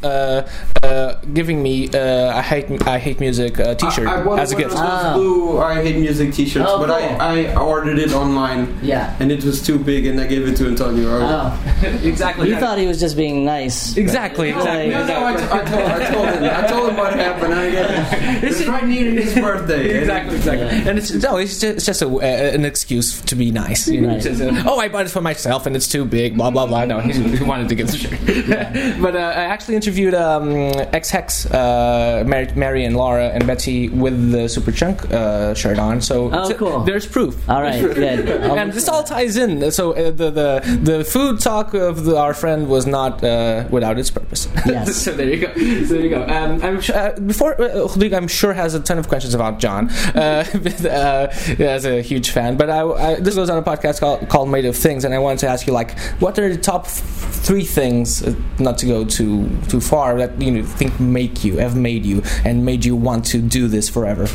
uh, giving me uh, I hate I hate music uh, T-shirt I, I as a one gift. of those Ah. blue I hate music T-shirts, Oh, but cool. I, I ordered it online Yeah. and it was too big, and I gave it to Antonio. Oh, exactly. you thought he was just being nice. exactly. Exactly. No, no, I, t- I, told, I told him. I told him what happened. I get it's right near his birthday. Exactly, exactly, Yeah. and it's no, it's just, it's just a, uh, an excuse to be nice. You know, Right. Just, uh, oh, I bought it for myself, and it's too big. Blah blah blah. No, he, he wanted to get the shirt. but uh, I actually interviewed um, Ex Hex, uh, Mary, Mary and Laura and Betsy with the Superchunk uh, shirt on. So, Oh, so cool. there's proof. All right, good. And this all ties in. So uh, the, the the food talk of the, our friend was not uh, without its purpose. Yes. so there you go. So there you go. Um, I'm su- uh, before uh, I'm sure has a ton of questions about John, uh, uh, as a huge fan. But I, I, this goes on a podcast called, called Made of Things, and I wanted to ask you like, what are the top three things, uh, not to go too too far, that you know think make you have made you and made you want to do this forever?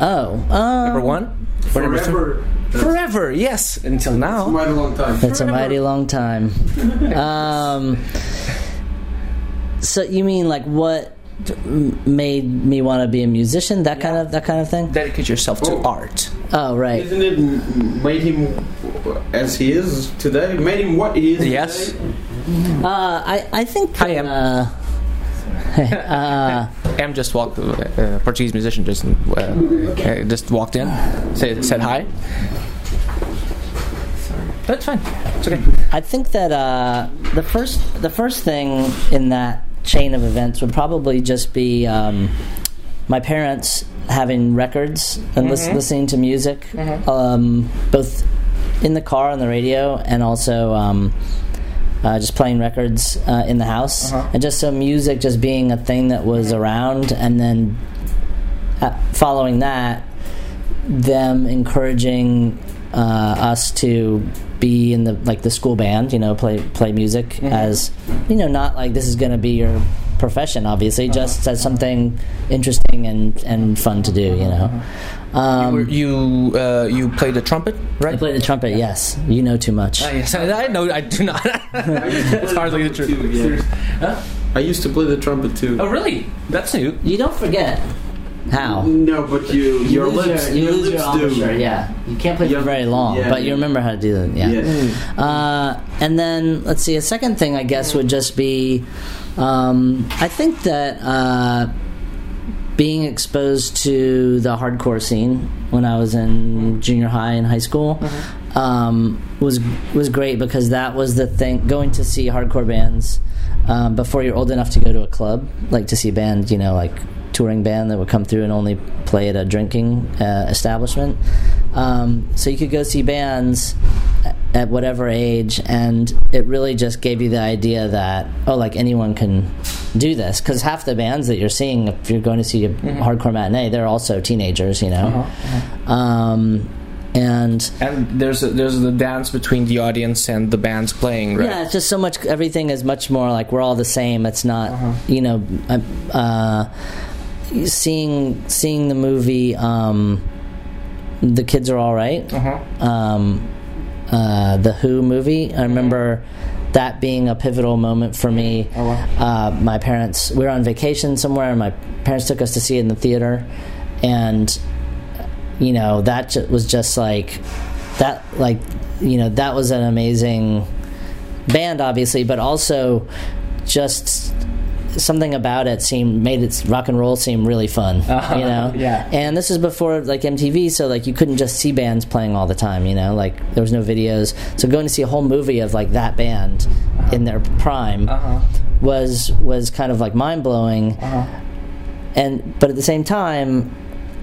Oh, um, Number one, Or number three? Forever. Forever, yes, until now. It's a mighty long time. That's a mighty long time. Um, so you mean like what made me want to be a musician? That kind of that kind of thing. Dedicate yourself to Oh. art. Oh right. Isn't it made him as he is today? Made him what he is Yes. today? Uh, I I think. I am. Uh, uh, Em just walked. Uh, Portuguese musician just uh, uh, just walked in. Said said hi. That's fine. It's okay. I think that uh, the first the first thing in that chain of events would probably just be um, my parents having records and lis- listening to music, um, both in the car on the radio and also um, uh, just playing records uh, in the house, and just so music just being a thing that was around, and then uh, following that, them encouraging uh, us to be in the like the school band, you know, play play music as you know, not like this is going to be your profession, obviously, just as something interesting and and fun to do, you know. Um, Were you uh, you played the trumpet, I right? play the trumpet. Yes, you know too much. Ah, yes, I I know. I do not. It's hardly the truth. I used to play the trumpet too. Oh, really? That's new. You don't forget how. No, but you, You your lips, your, you your lose your lips do. embouchure, yeah. You can't play Yeah. for very long, Yeah, but you remember how to do it, yeah. Yeah. Uh, and then let's see. A second thing, I guess, would just be, um, I think that uh, being exposed to the hardcore scene when I was in junior high and high school um, was was great because that was the thing. Going to see hardcore bands um, before you're old enough to go to a club, like to see a band, you know, like touring band that would come through and only play at a drinking uh, establishment. Um, so you could go see bands at whatever age, and it really just gave you the idea that oh, like anyone can do this. Because half the bands that you're seeing, if you're going to see a hardcore matinee, they're also teenagers, you know. Um, and And there's a, there's the dance between the audience and the bands playing, right? yeah, it's just so much. Everything is much more like we're all the same. It's not, you know, uh, uh, seeing seeing the movie. Um, the kids are all right. Um, uh, the Who movie. I remember that being a pivotal moment for me. uh, my parents, we were on vacation somewhere, and my parents took us to see it in the theater, and you know that ju- was just like that. Like you know that was an amazing band, obviously, but also just something about it seemed made it rock and roll seem really fun uh-huh. you know? Yeah. and this is before like mtv so like you couldn't just see bands playing all the time you know? Like there was no videos. So going to see a whole movie of like that band uh-huh. in their prime uh-huh. was was kind of like mind-blowing. And but at the same time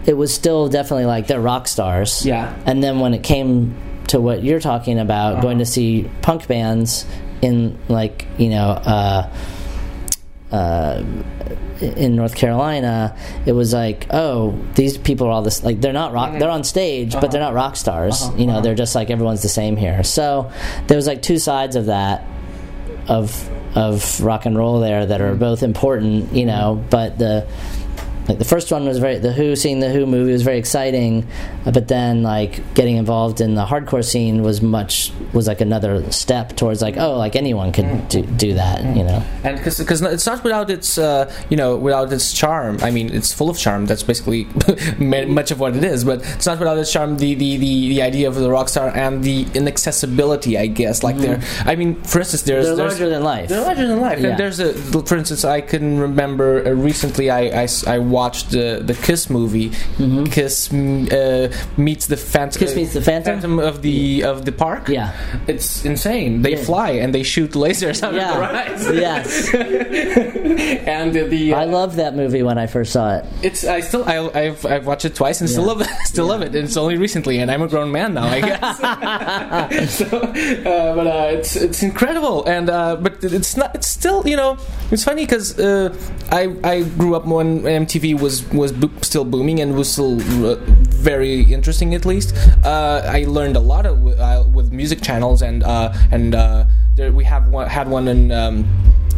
it was still definitely like they're rock stars. Yeah. and then when it came to what you're talking about going to see punk bands in like you know uh uh, in North Carolina, it was like, oh, these people are all this like they're not rock. Mm-hmm. They're on stage, but they're uh-huh. not rock stars. Uh-huh. You know, uh-huh. they're just like everyone's the same here. So there was like two sides of that of of rock and roll there that are mm-hmm. both important. You know, but the like the first one was very the Who seeing the Who movie was very exciting, uh, but then like getting involved in the hardcore scene was much was like another step towards like oh like anyone could do, do that you know? And because it's not without its uh, you know without its charm. I mean it's full of charm that's basically much of what it is but it's not without its charm the the, the, the idea of the rock star and the inaccessibility i guess. Like mm-hmm. there i mean for instance there's they're there's, larger than life. They're larger than life. Yeah. and there's a for instance i can remember uh, recently I, I, I watched the the kiss movie kiss mm, uh, meets the phantom Mm-hmm. Kiss Meets the Phantom? of the of the park Yeah. it's insane they Yeah. fly and they shoot lasers out Yeah. of their eyes yes and the, the I love that movie when I first saw it it's I still I, I've I've watched it twice and still love it still love it it's only recently and I'm a grown man now I guess so uh, but uh, it's it's incredible and uh, but it's not it's still you know it's funny because uh, I I grew up when MTV was was bo- still booming and was still uh, very interesting at least uh, I learned a lot of, uh, with music channels and uh, and uh, there, we have one, had one in um,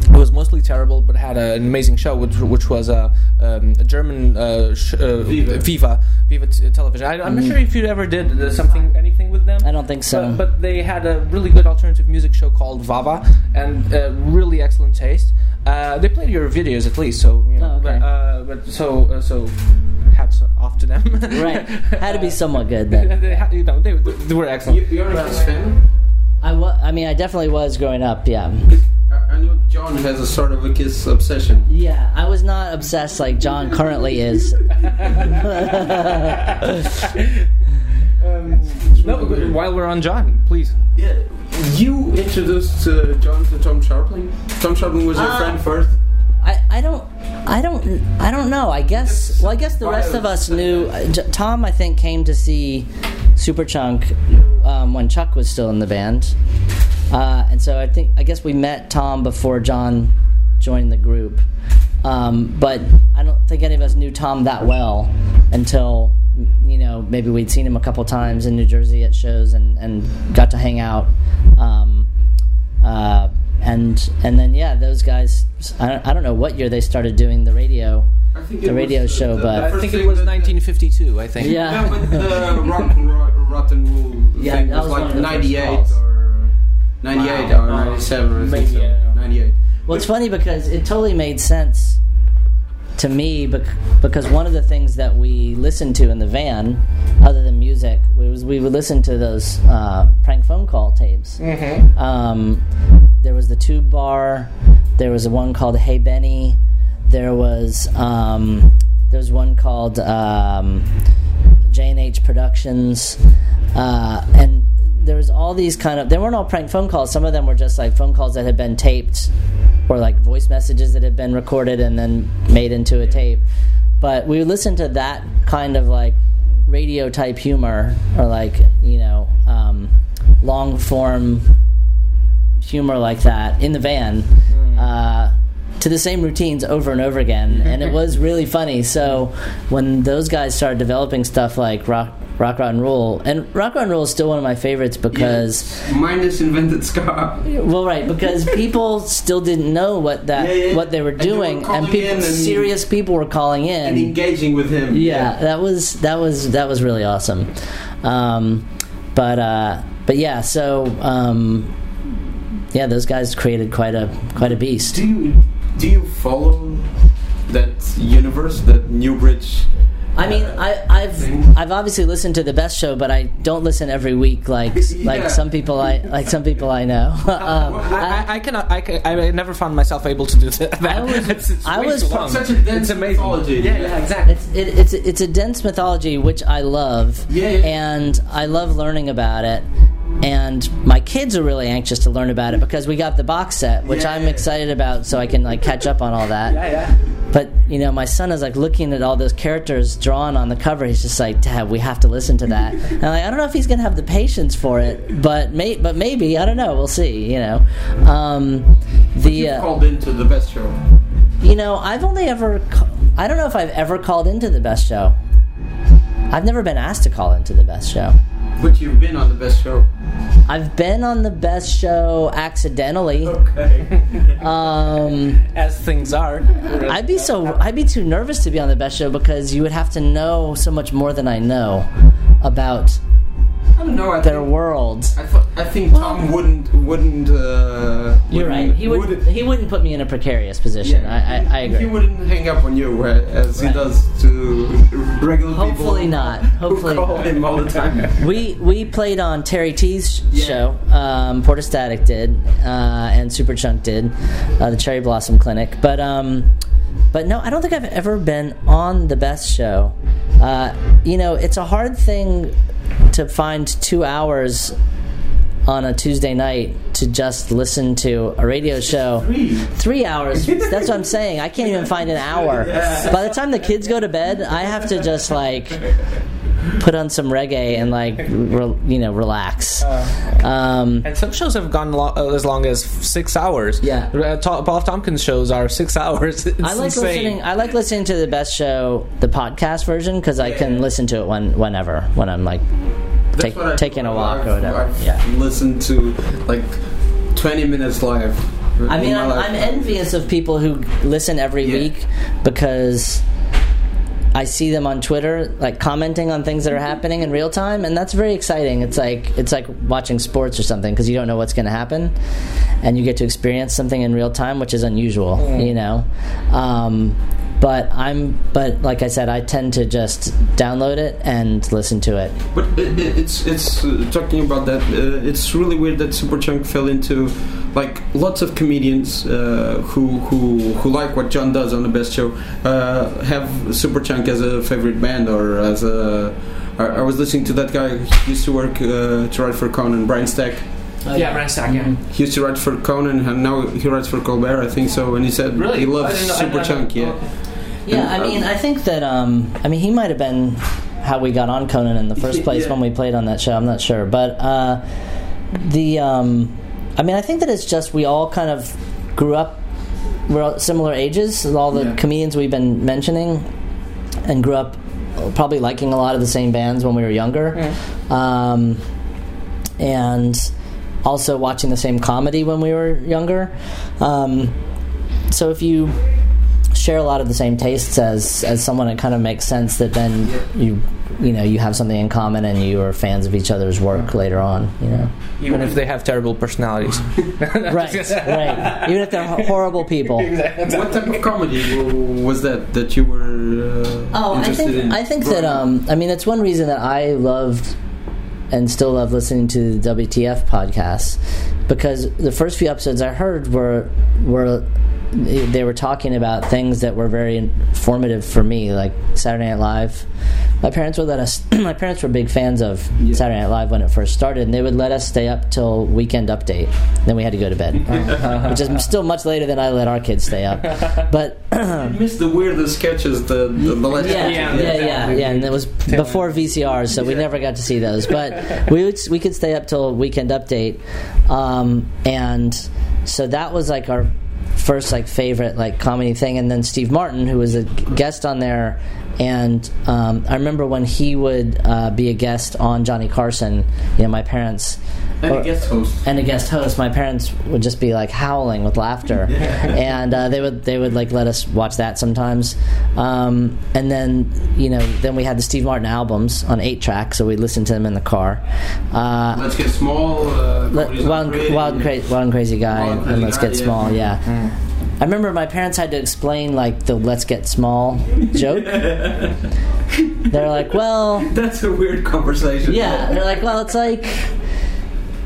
it was mostly terrible, but had an amazing show, which, which was a, um, a German uh, sh- uh, Viva. Viva Viva t- television. I, I'm not sure if you ever did uh, something anything with them. Mm-hmm. I don't think so. But, but they had a really good alternative music show called Vava, and uh, really excellent taste. Uh, they played your videos at least, so you know, Oh, okay. but, uh, but so uh, so hats off to them. right had to be somewhat good then they, you know, they, they were excellent. You, you're a Kiss fan? I wa- I mean I definitely was growing up yeah I, I know John has a sort of a Kiss obsession. yeah I was not obsessed like John currently is No, while we're on John, please. Yeah. You introduced uh, John to Tom Sharpling. Tom Sharpling was your Uh, friend first. I, I don't I don't I don't know. I guess well I guess the rest of us knew uh, Tom I think came to see Superchunk um, when Chuck was still in the band. Uh, and so I think I guess we met Tom before John joined the group. Um, but I don't think any of us knew Tom that well until you know maybe we'd seen him a couple times in New Jersey at shows and, and got to hang out. Um, uh, and and then yeah, those guys. I don't, I don't know what year they started doing the radio. The radio was, uh, show, the- but- I think it was 1952. I think. Yeah. Yeah, but the rock, rock, Rot and Rule Yeah, thing that was, was like of the first 98 or 98 Wow. or 97 or I think Maybe, so. yeah. 98. Well, it's funny because it totally made sense to me because one of the things that we listened to in the van, other than music, was we would listen to those uh, prank phone call tapes. Mm-hmm. Um, there was the Tube Bar. There was one called Hey Benny. There was um, there was one called um, J and H Productions, uh, and there was all these kind of. They weren't all prank phone calls. Some of them were just like phone calls that had been taped, or like voice messages that had been recorded and then made into a tape. But we listened to that kind of like radio type humor, or like you know um, long form humor like that in the van uh, to the same routines over and over again, and it was really funny. So when those guys started developing stuff like rock, rock, rock and roll, and rock, rock and roll is still one of my favorites because, Minus invented ska. well, right, because people still didn't know what that Yeah, yeah. what they were And were doing, and, people, and- serious people were calling in. And engaging with him. yeah, that was that was that was really awesome. Um, but uh, but yeah, so um, yeah, those guys created quite a quite a beast. Do you do you follow that universe, that Newbridge? I mean, I, I've I've obviously listened to the best show, but I don't listen every week like like some people I like some people I know. um, I, I, I cannot. I, can, I never found myself able to do that. I was- It's- it's I way was too. Such a dense it's amazing. mythology. Yeah, yeah, exactly. It's it, it's it's a dense mythology which I love, Yeah, yeah. and I love learning about it. And my kids are really anxious to learn about it because we got the box set, which Yeah. I'm excited about, so I can like catch up on all that. Yeah, yeah. But you know, my son is like looking at all those characters drawn on the cover. He's just like, "Dad, we have to listen to that." And I'm like, I don't know if he's gonna have the patience for it, but may, but maybe I don't know. We'll see. You know, um, the You uh, called into the best show. you know, I've only ever. ca- I don't know if I've ever called into the best show. I've never been asked to call into the best show. But you've been on the best show. I've been on the best show accidentally. Okay. Um, As things are. I'd be so I'd be too nervous to be on the best show because you would have to know so much more than I know about I don't know. I their think, world. I, th- I think Tom wouldn't wouldn't. Uh, You're wouldn't- right. He would wouldn't- he wouldn't put me in a precarious position. I, I, I He wouldn't hang up on you as he does to regular people. Hopefully not. Hopefully who call him all the time. We we played on Terre T's Yeah. show. Um, Portastatic did, uh, and Superchunk did, uh, the Cherry Blossom Clinic. But um, but no, I don't think I've ever been on the best show. Uh, you know, it's a hard thing to find two hours on a Tuesday night to just listen to a radio show. Three. Three hours. That's what I'm saying. I can't even find an hour. By the time the kids go to bed, I have to just like put on some reggae and like re- you know relax. Um, And some shows have gone lo- uh, as long as six hours. Yeah. Uh, To- Paul F. Tompkins shows are six hours. It's I like insane. listening. I like listening to the best show, the podcast version, because I can listen to it when whenever when I'm like take, taking a walk I've, or whatever. I've yeah. listen to like 20 minutes live. I mean, I'm. I'm envious of people who listen every Yeah. week because I see them on Twitter, like commenting on things that are happening in real time, and that's very exciting. It's like it's like watching sports or something because you don't know what's going to happen, and you get to experience something in real time, which is unusual, you know. Um, but I'm, but like I said, I tend to just download it and listen to it. But it, it- it's it's uh, talking about that. Uh, it's really weird that Superchunk fell into like lots of comedians uh, who who who like what John does on the Best Show uh, have Superchunk as a favorite band or as a. I, I was listening to that guy who used to work uh, to write for Conan, Brian Stack. Yeah, Brian Stack, yeah. He used to write for Conan, and now he writes for Colbert, I think so. And he said Really? he loves I didn't know- I didn't know Superchunk. that. Yeah. Okay. Yeah, I mean, I think that um, I mean he might have been how we got on Conan in the first place Yeah. when we played on that show. I'm not sure, but uh, the um, I mean, I think that it's just we all kind of grew up. We're all similar ages, all the Yeah. comedians we've been mentioning, and grew up probably liking a lot of the same bands when we were younger, um, and also watching the same comedy when we were younger. Um, so if you share a lot of the same tastes as as someone, it kind of makes sense that then you you know you have something in common and you are fans of each other's work later on. You know, Even if they have terrible personalities. right, right. Even if they're horrible people. What type of comedy was that that you were uh, Oh, I think in? I think that growing up? um, I mean it's one reason that I loved and still love listening to the WTF podcasts because the first few episodes I heard were were they were talking about things that were very informative for me, like Saturday Night Live. My parents would let us. my parents were big fans of Yeah. Saturday Night Live when it first started, and they would let us stay up till Weekend Update. Then we had to go to bed, which is still much later than I let our kids stay up. But I missed the weirdest sketches, the the, the last yeah, sketches. yeah, yeah, yeah. And it was before VCRs, so we never got to see those. But we would we could stay up till Weekend Update, um, and so that was like our first like favorite like comedy thing. And then Steve Martin, who was a guest on there. And um, I remember when he would uh, be a guest on Johnny Carson. You know, my parents And or- a guest host. and a guest host, my parents would just be like howling with laughter, and uh, they would they would like let us watch that sometimes. Um, and then you know then we had the Steve Martin albums on eight track, so we listened to them in the car. Uh, Let's get small. Uh, let, wild, wild, and cra- wild crazy guy, Wild and and, let's Guy, get yeah. small. Yeah. I remember my parents had to explain like the "let's get small" joke. They're like, "Well, That's a weird conversation. yeah, they're like, well, it's like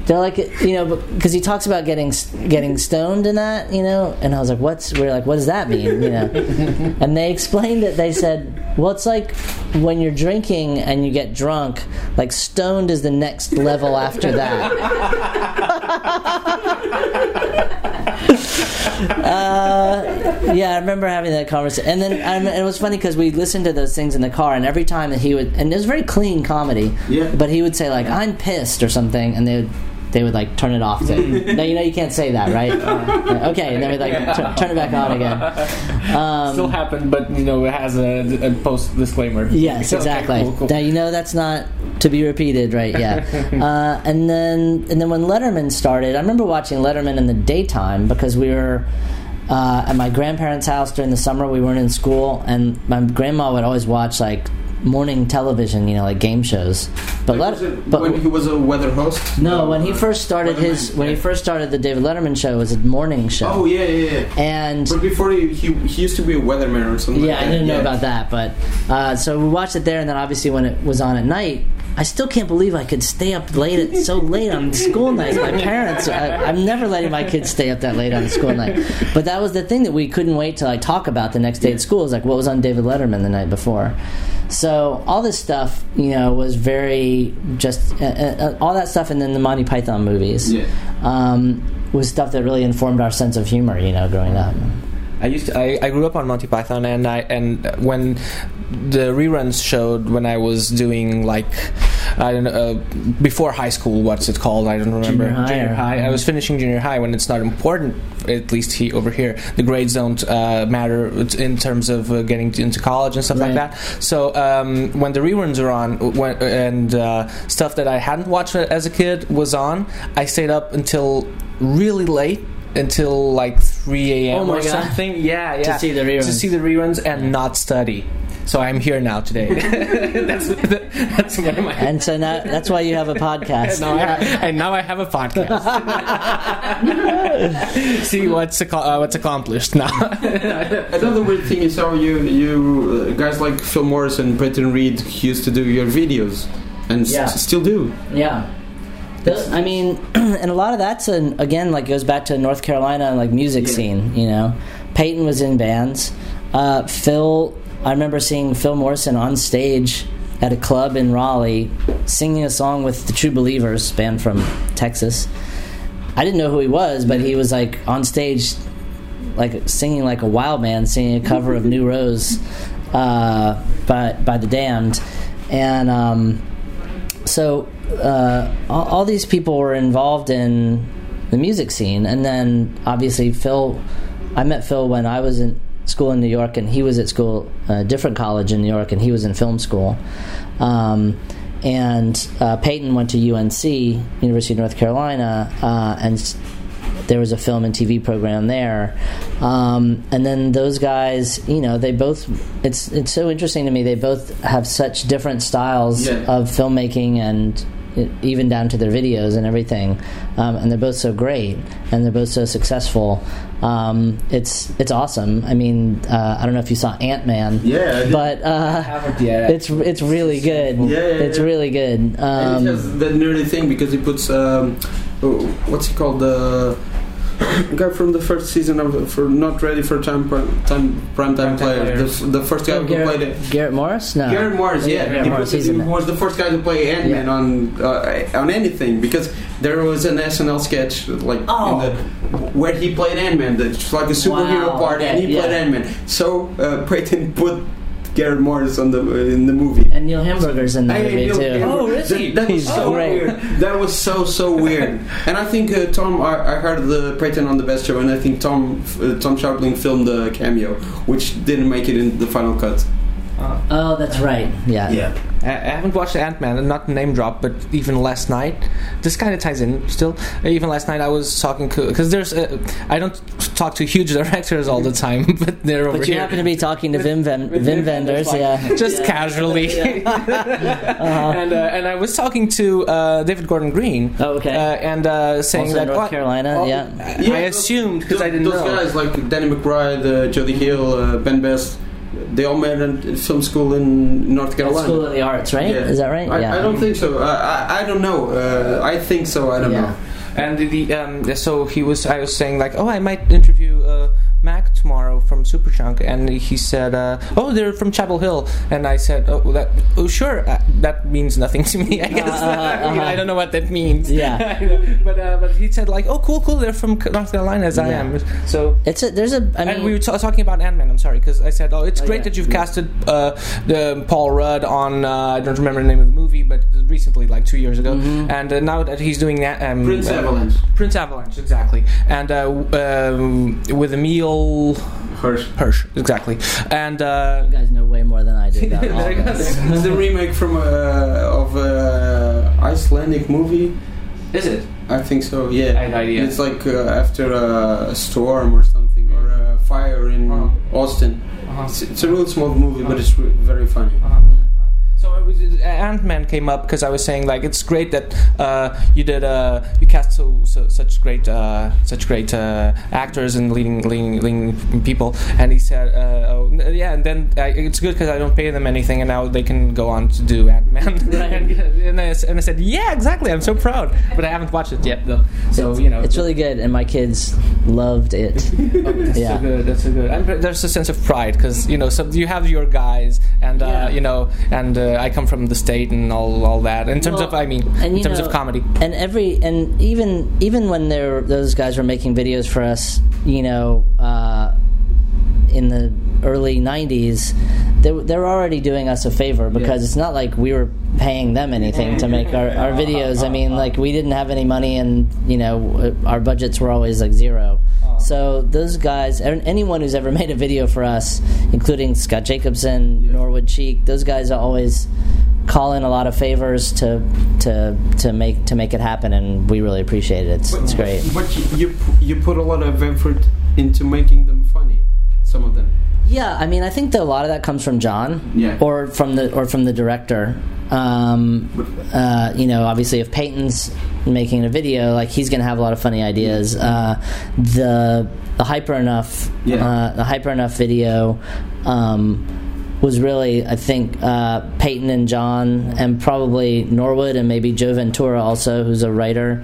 they're like, you know, because he talks about getting getting stoned and that, you know, and I was like, what's? We're like, what does that mean, you know? and they explained it. They said, well, it's like when you're drinking and you get drunk, like stoned is the next level after that. uh, yeah, I remember having that conversation, and then I, it was funny because we listened to those things in the car, and every time that he would, and it was very clean comedy. Yeah. But he would say like, "I'm pissed" or something, and they would. They would like turn it off. To, no, you know you can't say that, right? Uh, okay, and then we like t- turn it back on again. Um, Still happened, but you know it has a, a post disclaimer. Yes, Okay, exactly. cool, cool. Now you know that's not To be repeated, right? Yeah. uh, and then and then when Letterman started, I remember watching Letterman in the daytime because we were. Uh, at my grandparents' house during the summer, we weren't in school, and my grandma would always watch like morning television, you know, like game shows. But Like, let, was it but when he was a weather host. no, when he first started his when he first started the David Letterman show, it was a morning show. Oh yeah, yeah, yeah. And But before he, he he used to be a weatherman or something. yeah, like I didn't know Yeah. about that, but uh, so we watched it there, and then obviously when it was on at night, I still can't believe I could stay up late at so late on school nights. My parents, I, I'm never letting my kids stay up that late on school night. But that was the thing that we couldn't wait to like talk about the next day at school. Is like what was on David Letterman the night before. So all this stuff, you know, was very just uh, uh, all that stuff, and then the Monty Python movies Yeah. um, was stuff that really informed our sense of humor. You know, growing up. I used to, I, I grew up on Monty Python, and I and when the reruns showed when I was doing like I don't know uh, before high school. What's it called? I don't remember. Junior high or- I was finishing junior high when it's not important. At least he, over here, the grades don't uh, matter in terms of uh, getting into college and stuff like that. So um, when the reruns are on, when, and uh, stuff that I hadn't watched as a kid was on, I stayed up until really late. Until like 3 a.m. Oh or God. something. Yeah, yeah. see the reruns. To see the reruns and not study. So I'm here now today. that's that's one of my. And so now that's why you have a podcast. now have, and now I have a podcast. See what's ac- uh, what's accomplished now. Another weird thing is how you you uh, guys like Phil Morris and Peyton Reed used to do your videos, and s- Yeah. still do. Yeah. Those- I mean, and a lot of that's an, again like goes back to North Carolina and like music Yeah. scene. You know, Peyton was in bands. Uh, Phil, I remember seeing Phil Morrison on stage at a club in Raleigh singing a song with the True Believers band from Texas. I didn't know who he was, but he was like on stage, like singing like a wild man, singing a cover of New Rose uh, by by the Damned, and. Um, so uh, all, all these people were involved in the music scene, and then obviously Phil. I met Phil when I was in school in New York, and he was at school, a different college in New York, and he was in film school. Um, and uh, Peyton went to UNC, University of North Carolina, uh, and there was a film and TV program there. Um, and then those guys, you know, they both. It's it's so interesting to me. They both have such different styles Yeah. of filmmaking and even down to their videos and everything. Um, and they're both so great, and they're both so successful. Um, it's it's awesome. I mean, uh, I don't know if you saw Ant Man, Yeah, I but uh, yet. it's it's really good. Yeah, yeah, it's really good. and Um, it has that nerdy thing because he puts um, what's he called the guy from the first season of for not ready for time prime time prime time time player, player. The, the first guy oh, who played it. Garrett Morris? No, Garrett Morris, yeah, Garrett he, Morris, was, he was the first guy to play Ant Man Yeah. on uh, on anything because there was an SNL sketch like Oh. in the, where he played Ant Man, that's like a superhero Wow, part, and he yeah. played Ant Man. So uh, Peyton put Garrett Morris on the in the movie. And Neil Hamburger's in that Hey, movie Neil too. Gaiman. Oh, is That- he? That, was He's so great. weird. That was so so weird. And I think uh, Tom, I, I heard the Peyton on the best show, and I think Tom uh, Tom Sharpling filmed the cameo, which didn't make it in the final cut. Oh, that's right. Yeah. I I haven't watched Ant Man, not name drop, but even last night, this kind of ties in still. Even last night, I was talking because there's uh, I don't talk to huge directors all the time, but they're over But you here. happen to be talking to Vim, Ven- Vim Wim Wenders, like, yeah. just casually. and uh, and I was talking to uh, David Gordon Green. Oh, okay. Uh, and uh, saying Also that North what- Carolina, well, yeah. I assumed because I didn't know those know. guys like Danny McBride, uh, Jody Hill, uh, Ben Best. They all met at film school in North Carolina. School of the Arts, right? Yeah. Is that right? I, yeah. I don't think so. I, I, I don't know. Uh, I think so. I don't Yeah. know. And the, the um, so he was. I was saying like, oh, I might interview uh, Mac tomorrow from Superchunk, and he said, uh, oh, they're from Chapel Hill, and I said, oh, that, oh, sure, uh, that means nothing to me. I guess Uh, uh, I, mean, uh-huh. I don't know what that means. Yeah. but uh, but he said like, oh, cool, cool, they're from North Carolina as I am. So. It's a, there's a. I mean, and we were ta talking about Ant Man. I'm sorry because I said, "Oh, it's Oh, great yeah. that you've casted uh, the Paul Rudd on. Uh, I don't remember the name of the movie, but recently, like two years ago. Mm-hmm. And uh, now that he's doing that, um, Prince uh, Avalanche. Prince Avalanche, exactly. And uh, w- um, with Emil, Hirsch. Hirsch, exactly. And uh, You guys know way more than I do about all There you go. this. It's the remake from uh, of uh, Icelandic movie. is it? I think so. Yeah. I had no idea. It's like uh, after a storm or something, or a fire in Oh. Austin. Uh-huh. It's, it's a real small movie, but it's re- very funny. So it was, Ant Man came up because I was saying like it's great that uh, you did uh, you cast so, so such great uh, such great uh, actors and leading, leading leading people, and he said, uh, oh, yeah, and then uh, it's good because I don't pay them anything, and now they can go on to do Ant Man. and, and, I, and I said, yeah, exactly, I'm so proud, but I haven't watched it yet though. So you know, It's really good, and my kids loved it. That's Yeah. so good. That's so good. And there's a sense of pride because you know, so you have your guys, and uh, Yeah. you know, and uh, I come from the state and all all that. In terms Well, of, I mean, in terms know- of comedy. and every and even even when they're those guys were making videos for us, you know, uh, in the early '90s, they they were already doing us a favor because it's not like we were paying them anything to make our, our videos. I mean, like we didn't have any money, and you know, our budgets were always like zero. So those guys, anyone who's ever made a video for us, including Scott Jacobson, Norwood Cheek, those guys are always call in a lot of favors to to to make to make it happen, and we really appreciate it. It's, it's great. But you you put a lot of effort into making them funny. Some of them. Yeah, I mean, I think that a lot of that comes from John, Yeah. or from the or from the director. Um, uh, you know, obviously, if Peyton's making a video, like he's going to have a lot of funny ideas. Uh, the the hyper enough, Yeah. uh, the hyper enough video. Um, was really, I think, uh, Peyton and John, and probably Norwood, and maybe Joe Ventura also, who's a writer.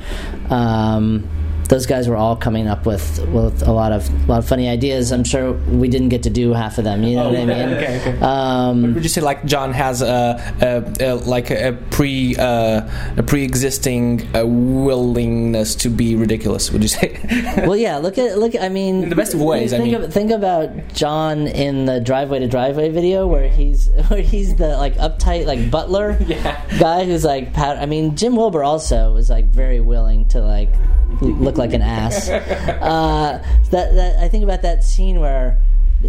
Um, those guys were all coming up with, with a lot of a lot of funny ideas. I'm sure we didn't get to do half of them. You know what I mean? okay, okay. Um, Would you say like John has a, a, a like a pre uh, a pre-existing uh, willingness to be ridiculous? Would you say? well, yeah. Look at look. I mean, In the best of ways, I Think, mean. of, think about John in the driveway to driveway video, where he's where he's the like uptight like butler Yeah. guy who's like. Pat, I mean, Jim Wilbur also was like very willing to like l- look like an ass. Uh, that, that I think about that scene where.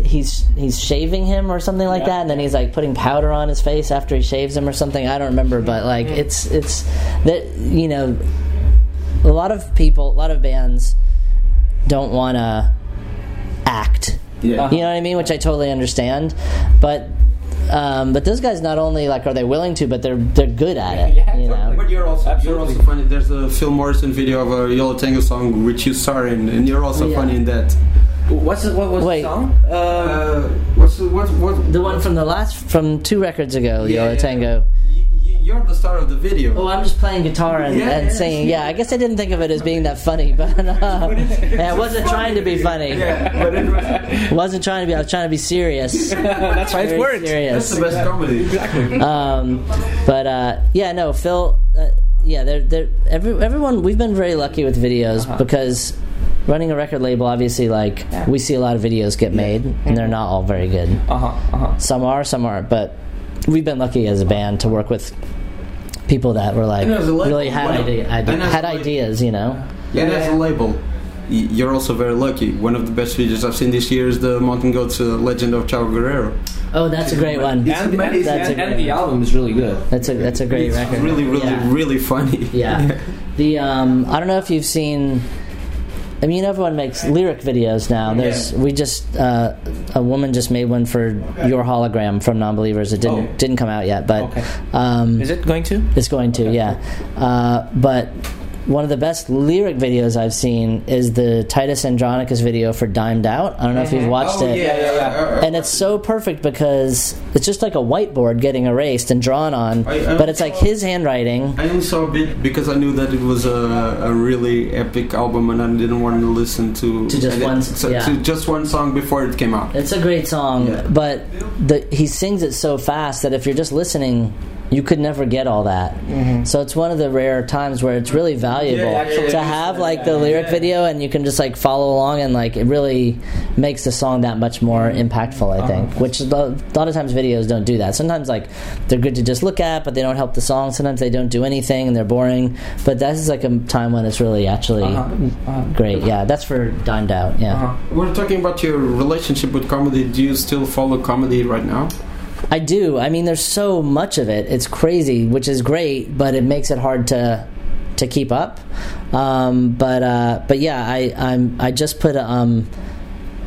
He's he's shaving him or something like Yeah. that, and then he's like putting powder on his face after he shaves him or something. I don't remember, but like it's it's that you know a lot of people, a lot of bands don't want to act. Yeah. You know what I mean? Which I totally understand, but um, but those guys not only like are they willing to, but they're they're good at it. Yeah, you know. But you're also you're also funny. There's a Phil Morrison video of a Yellow Tango song which you star in, and you're also Yeah. funny in that. What's the, what was Wait. the song? Uh, Uh, what's the, what what The one from the last from two records ago, Yeah, Yellow yeah. Tango. Y- y- You're the star of the video. Oh, I'm just playing guitar and, Yeah, and yeah, singing. Yeah, I guess I didn't think of it as being that funny, but uh, yeah, I wasn't trying to be funny. yeah, but it was, wasn't trying to be. I was trying to be serious. that's why it's Very words. serious. that's the best comedy. Exactly. Um, but uh, yeah, no, Phil. Uh, yeah, they're, they're, every, everyone. We've been very lucky with videos Uh-huh. because running a record label, obviously, like we see a lot of videos get made, and they're not all very good. Uh huh. Uh huh. Some are, some aren't. But we've been lucky as a band to work with people that were like And as a label, really had one of- idea, ide- and as had ideas, you know. Yeah, and as a label, you're also very lucky. One of the best videos I've seen this year is the Mountain Goats uh, Legend of Chavo Guerrero. Oh, that's a great one. It's And, amazing. That's a and, and great the album is really good. That's a that's a great it's record. really, really, Yeah. really funny. Yeah. The um, I don't know if you've seen. I mean, everyone makes lyric videos now. There's we just uh, a woman just made one for your hologram from Non-Believers. It didn't Oh. didn't come out yet, but Okay. um, Is it going to? it's going to. Yeah, uh, but one of the best lyric videos I've seen is the Titus Andronicus video for "Dimed Out." I don't know if you've mm-hmm. watched Oh, it. yeah, yeah, yeah. And it's so perfect because it's just like a whiteboard getting erased and drawn on, I- I but it's like his handwriting. I only saw a bit because I knew that it was a, a really epic album, and I didn't want to listen to To just it- one- so- yeah. to just one song before it came out. It's a great song, but the, he sings it so fast that if you're just listening, you could never get all that. Mm-hmm. So it's one of the rare times where it's really valuable Yeah, actually, to it is, have like the lyric yeah. video and you can just like follow along and like it really, makes the song that much more impactful. I think, uh-huh. which a lo- a lot of times videos don't do that. Sometimes like they're good to just look at, but they don't help the song. Sometimes they don't do anything and they're boring. But this is like a time when it's really actually uh-huh. Uh-huh. great. Yeah, that's for Dimed Out. Yeah. Uh-huh. We're talking about your relationship with comedy. Do you still follow comedy right now? I do. I mean, there's so much of it. It's crazy, which is great, but it makes it hard to to keep up. Um, but uh, but yeah, I I'm I just put um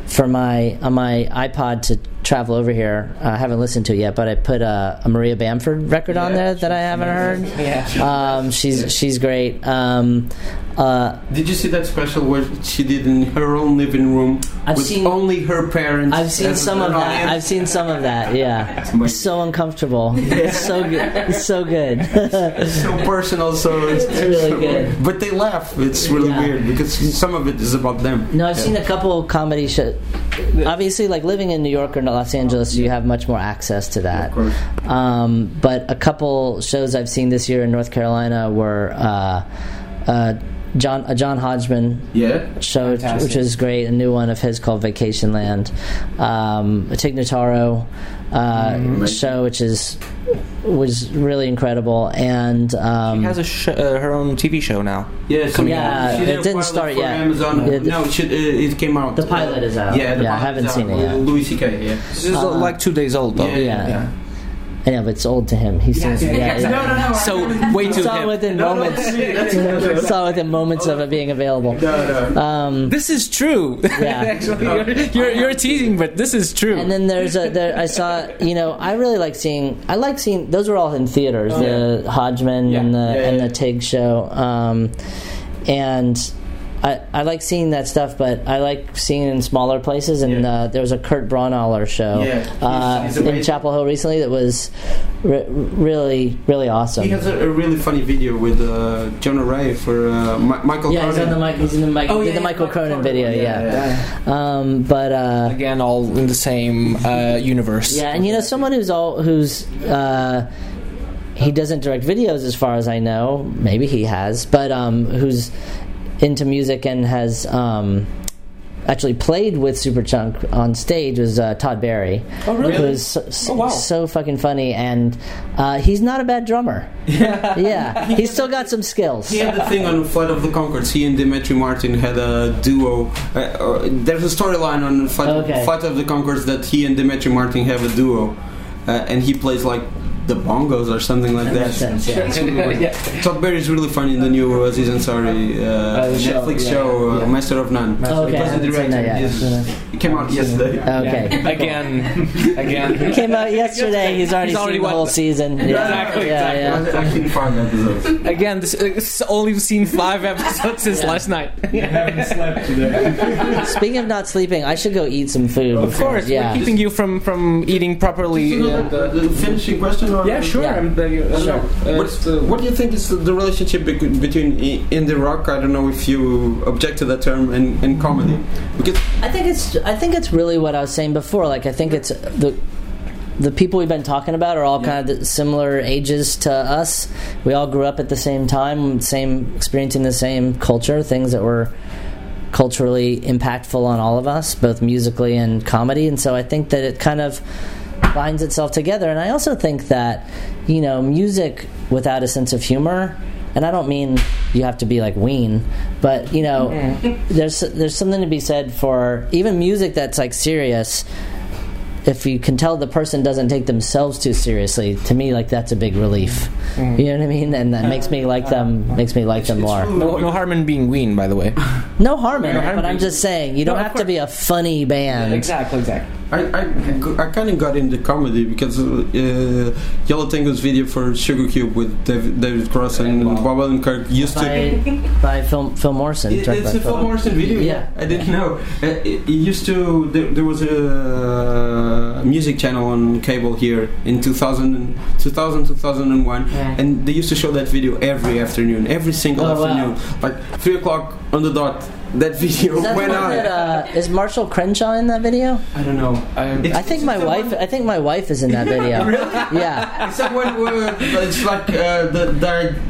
for my on my iPod to travel over here. I haven't listened to it yet, but I put a, a Maria Bamford record on there that I haven't heard. Yeah. Um, she's she's great. Um, uh, Did you see that special where she did in her own living room I've with seen- only her parents? I've seen some an of that. audience? I've seen some of that. Yeah, it's so uncomfortable. It's so good. It's so good. so personal, so it's, It's really good. But they laugh. It's really Yeah. weird because some of it is about them. No, I've seen a couple comedy shows. Obviously, like living in New York or Los Angeles, you have much more access to that. Um, but a couple shows I've seen this year in North Carolina were uh, uh, John a John Hodgman Yeah. show, Fantastic. which is great. A new one of his called Vacation Land. Um, a Tig Notaro uh, show, which is was really incredible. And um, She has a sh- uh, her own TV show now. Yeah, so Yeah, she did it didn't start for yet. Amazon. Yeah, the- no, it, should, uh, it came out. The pilot is out. Yeah, the Yeah, I haven't is seen it yet. Louis C.K. Yeah. This is uh, like two days old though. Yeah. yeah. I know, but it's old to him. He seems yeah. yeah. No, no, no. So way too saw it hip. within No, no, moments. that's me, that's me. saw it within moments of it being available. No, no. Um, This is true. Yeah. Actually, you're, you're, you're teasing, but this is true. and then there's a there. I saw you know I really like seeing. I like seeing those were all in theaters. the Hodgman and the Oh, Yeah, and yeah. the Tig show. Um, and I, I like seeing that stuff, but I like seeing it in smaller places. And Yeah. uh, there was a Kurt Braunohler show Yeah, uh, he's in. Chapel Hill recently that was re- really really awesome. He has a, a really funny video with uh, Jonah Ray for uh, Mi- Mikal. yeah, he's Cronin. on the mic. He's in the mic. Oh, yeah, the yeah, Mikal Mikal Cronin Cronin. video. Yeah, Yeah. Um, but uh, Again, all in the same uh, universe. yeah, and you know, someone who's all who's uh, he doesn't direct videos, as far as I know. Maybe he has, but um, who's into music and has um, actually played with Superchunk on stage was uh, Todd Barry. Oh, really? Who's so, so, Oh, wow. so fucking funny, and uh, he's not a bad drummer. yeah, he's still got some skills. He had the thing on Flight of the Conchords. He and Demetri Martin had a duo. Uh, uh, there's a storyline on Flight, Okay. Flight of the Conchords that he and Demetri Martin have a duo, uh, and he plays like the bongos or something like That that. sense. Yeah. yeah. Todd Barry is really funny in the new season. Sorry, uh, the show, Netflix yeah, show, uh, yeah. Master of None. Okay, He was the director. that. Yes. It came out yesterday. Okay. Again, again. It came out yesterday. He's already He's already seen the whole what- season. Yeah, Exactly, yeah, yeah. It's actually five episodes. Again, this, it's only seen five episodes since last night. Speaking of not sleeping, I should go eat some food. Of course, yeah. we're keeping you from from eating properly. The, the finishing question? Or Yeah, sure. Yeah. I'm, uh, Sure. uh, What, it's, uh, what do you think is the relationship bec- between i- indie rock? I don't know if you object to that term and, and comedy because I think it's I think it's really what I was saying before. Like I think it's the the people we've been talking about are all kind of similar ages to us. We all grew up at the same time, same experiencing the same culture, things that were culturally impactful on all of us, both musically and comedy. And so I think that it kind of binds itself together. And I also think that you know music without a sense of humor. And I don't mean you have to be like Ween, but you know, mm-hmm. there's there's something to be said for even music that's like serious. If you can tell the person doesn't take themselves too seriously, to me, like that's a big relief. Mm-hmm. You know what I mean? And that makes me like them. Makes me like them more. no, no harm in being Ween, by the way. No harm in it, harm but I'm just saying you don't No, of have to be a funny band. exactly, exactly. I I, I kind of got into comedy because uh, Yo La Tengo's video for Sugarcube with David, David Cross and Bob Odenkirk used to. By, by Phil, Phil Morrison. It- it's a Phil Morrison video. Yeah. I didn't know. Uh, It, it used to. There, there was a music channel on cable here in 2000, and- 2000 2001, Yeah. and they used to show that video every afternoon, every single Oh, wow. afternoon, like three o'clock on the dot. That video Is, that went on. that, uh, is Marshall Crenshaw in that video? I don't know. I- I think my wife. one- I think my wife is in that video. really? Yeah. It's that one where it's like uh, the,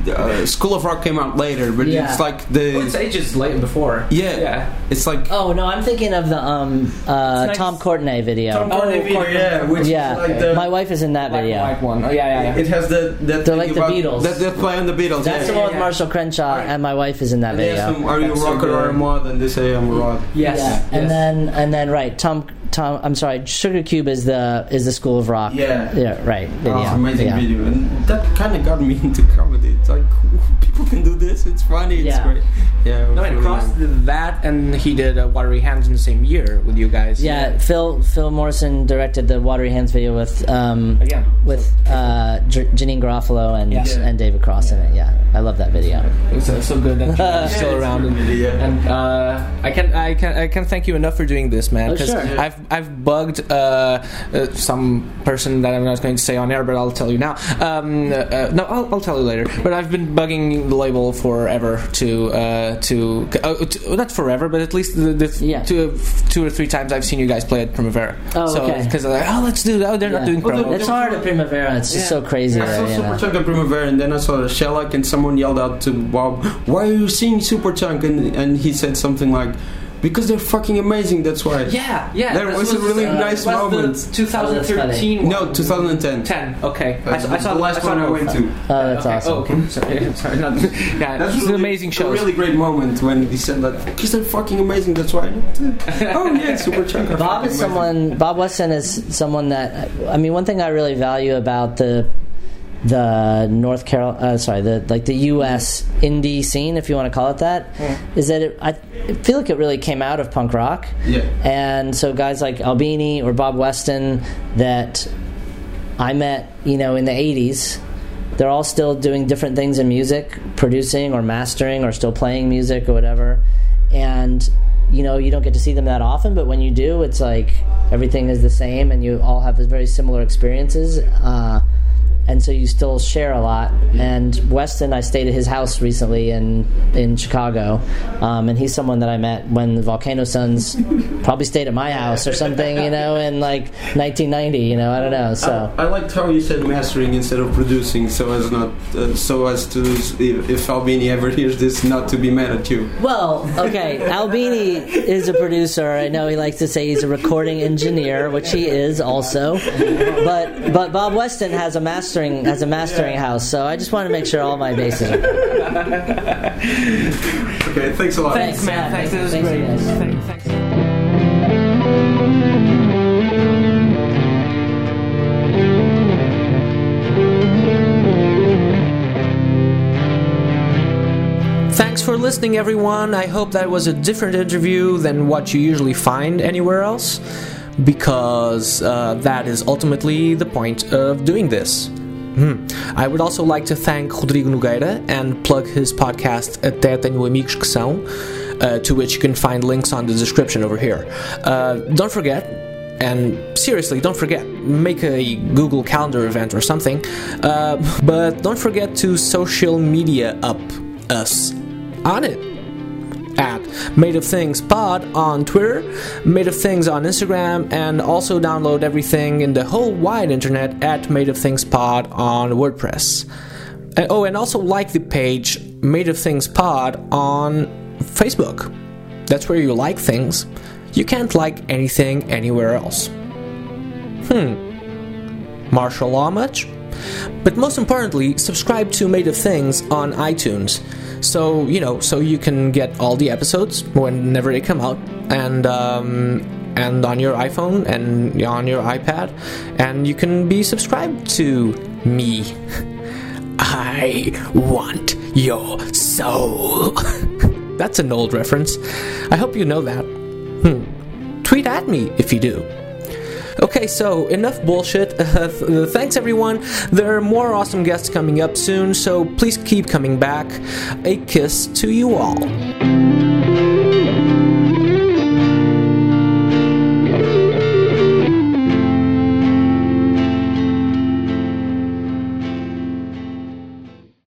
the uh, School of Rock came out later, but Yeah. it's like the It's ages late before. yeah, Yeah. It's like Oh no, I'm thinking of the um uh, nice. Tom Courtenay video. Tom Courtenay video, Courtenay. yeah, which yeah, is like the my wife is in that Black and video. white one. Oh yeah, yeah, yeah. it has the that They're thing like the Beatles. that they play on the Beatles. That's yeah. the one with. Marshall Crenshaw, and my wife is in that And they ask video. them, "Are you a rocker or a good. And they say, "I'm a rock." yes. Yeah, and yes. then and then right, Tom Tom. I'm sorry, Sugarcube is the is the School of Rock. Yeah. yeah, right. Video. Oh, amazing yeah. video, and that kind of got me into comedy. It's like people can do this. It's funny. It's Yeah. great. Yeah. it No, and really Cross nice. did that, and he did uh, Watery Hands in the same year with you guys. Yeah, Phil Phil Morrison directed the Watery Hands video with um Again. with uh, J- Janeane Garofalo and Yeah. and David Cross in it. Yeah, I love that video. It's was uh, so good that you're still it's around. a good And, video. and uh, I can I can I can thank you enough for doing this, man. Oh, sure. I've I've bugged uh, uh, some person that I'm not going to say on air, but I'll tell you now. Um, uh, no, I'll, I'll tell you later. But I've been bugging the label forever to uh, to, uh, to not forever, but at least the, the Yeah. two two or three times I've seen you guys play at Primavera. Oh, so okay. because they're like, oh, let's do that. Oh, they're not doing Well, promo. It's hard at Primavera. It's just so crazy I there. saw You know? Superchunk at Primavera, and then I saw Shellac, and someone yelled out to Bob, "Why are you seeing Superchunk?" And and he said something like, "Because they're fucking amazing. That's why." Yeah, yeah. That this was a really uh, nice was moment. The 2013. No, 2010. 10. Okay, uh, I, That's saw- I saw the last I one I the- went to. Oh, that's okay. Oh, awesome. Oh, okay. Sorry, sorry. Not, yeah, That's really, an amazing A show. really great moment when he said that. Because they're fucking amazing. That's why. oh yeah, Superchunk. are Bob is amazing. someone. Bob Weston is someone that. I mean, one thing I really value about the the North Carol, uh, sorry, the like the U.S. indie scene, if you want to call it that, is that it, I feel like it really came out of punk rock. Yeah. And so guys like Albini or Bob Weston that I met, you know, in the 80s, they're all still doing different things in music, producing or mastering or still playing music or whatever. And you know, you don't get to see them that often, but when you do, it's like everything is the same and you all have very similar experiences. Uh, and so you still share a lot. And Weston, I stayed at his house recently in in Chicago, um, and he's someone that I met when the Volcano Sons probably stayed at my house or something, you know, in like 1990. You know, I don't know. So I liked how you said mastering instead of producing, so as not, uh, so as to, if, if Albini ever hears this, not to be mad at you. Well, okay. Albini is a producer. I know he likes to say he's a recording engineer, which he is also. But but Bob Weston has a mastering has a mastering house. So I just want to make sure all my bases are. Okay, thanks a lot. Thanks, man. Thanks. This is Thanks, great. guys. Thanks. Thanks for listening, everyone. I hope that was a different interview than what you usually find anywhere else, because uh, that is ultimately the point of doing this. Hmm. I would also like to thank Rodrigo Nogueira and plug his podcast Até Tenho Amigos Que São, uh, to which you can find links on the description over here. Uh, don't forget, and seriously, don't forget, make a Google Calendar event or something, uh, but don't forget to social media up us on it at Made of Things Pod on Twitter, Made of Things on Instagram, and also download everything in the whole wide internet at Made of Things Pod on WordPress. And- oh, and also like the page Made of Things Pod on Facebook. That's where you like things. You can't like anything anywhere else. Hmm. Martial law much? But most importantly, subscribe to Made of Things on iTunes. So, you know, so you can get all the episodes whenever they come out and um, and on your iPhone and on your iPad and you can be subscribed to me. I want your soul. That's an old reference. I hope you know that. Hmm. Tweet at me if you do. Okay, so enough bullshit. Uh, th- thanks everyone. There are more awesome guests coming up soon, so please keep coming back. A kiss to you all.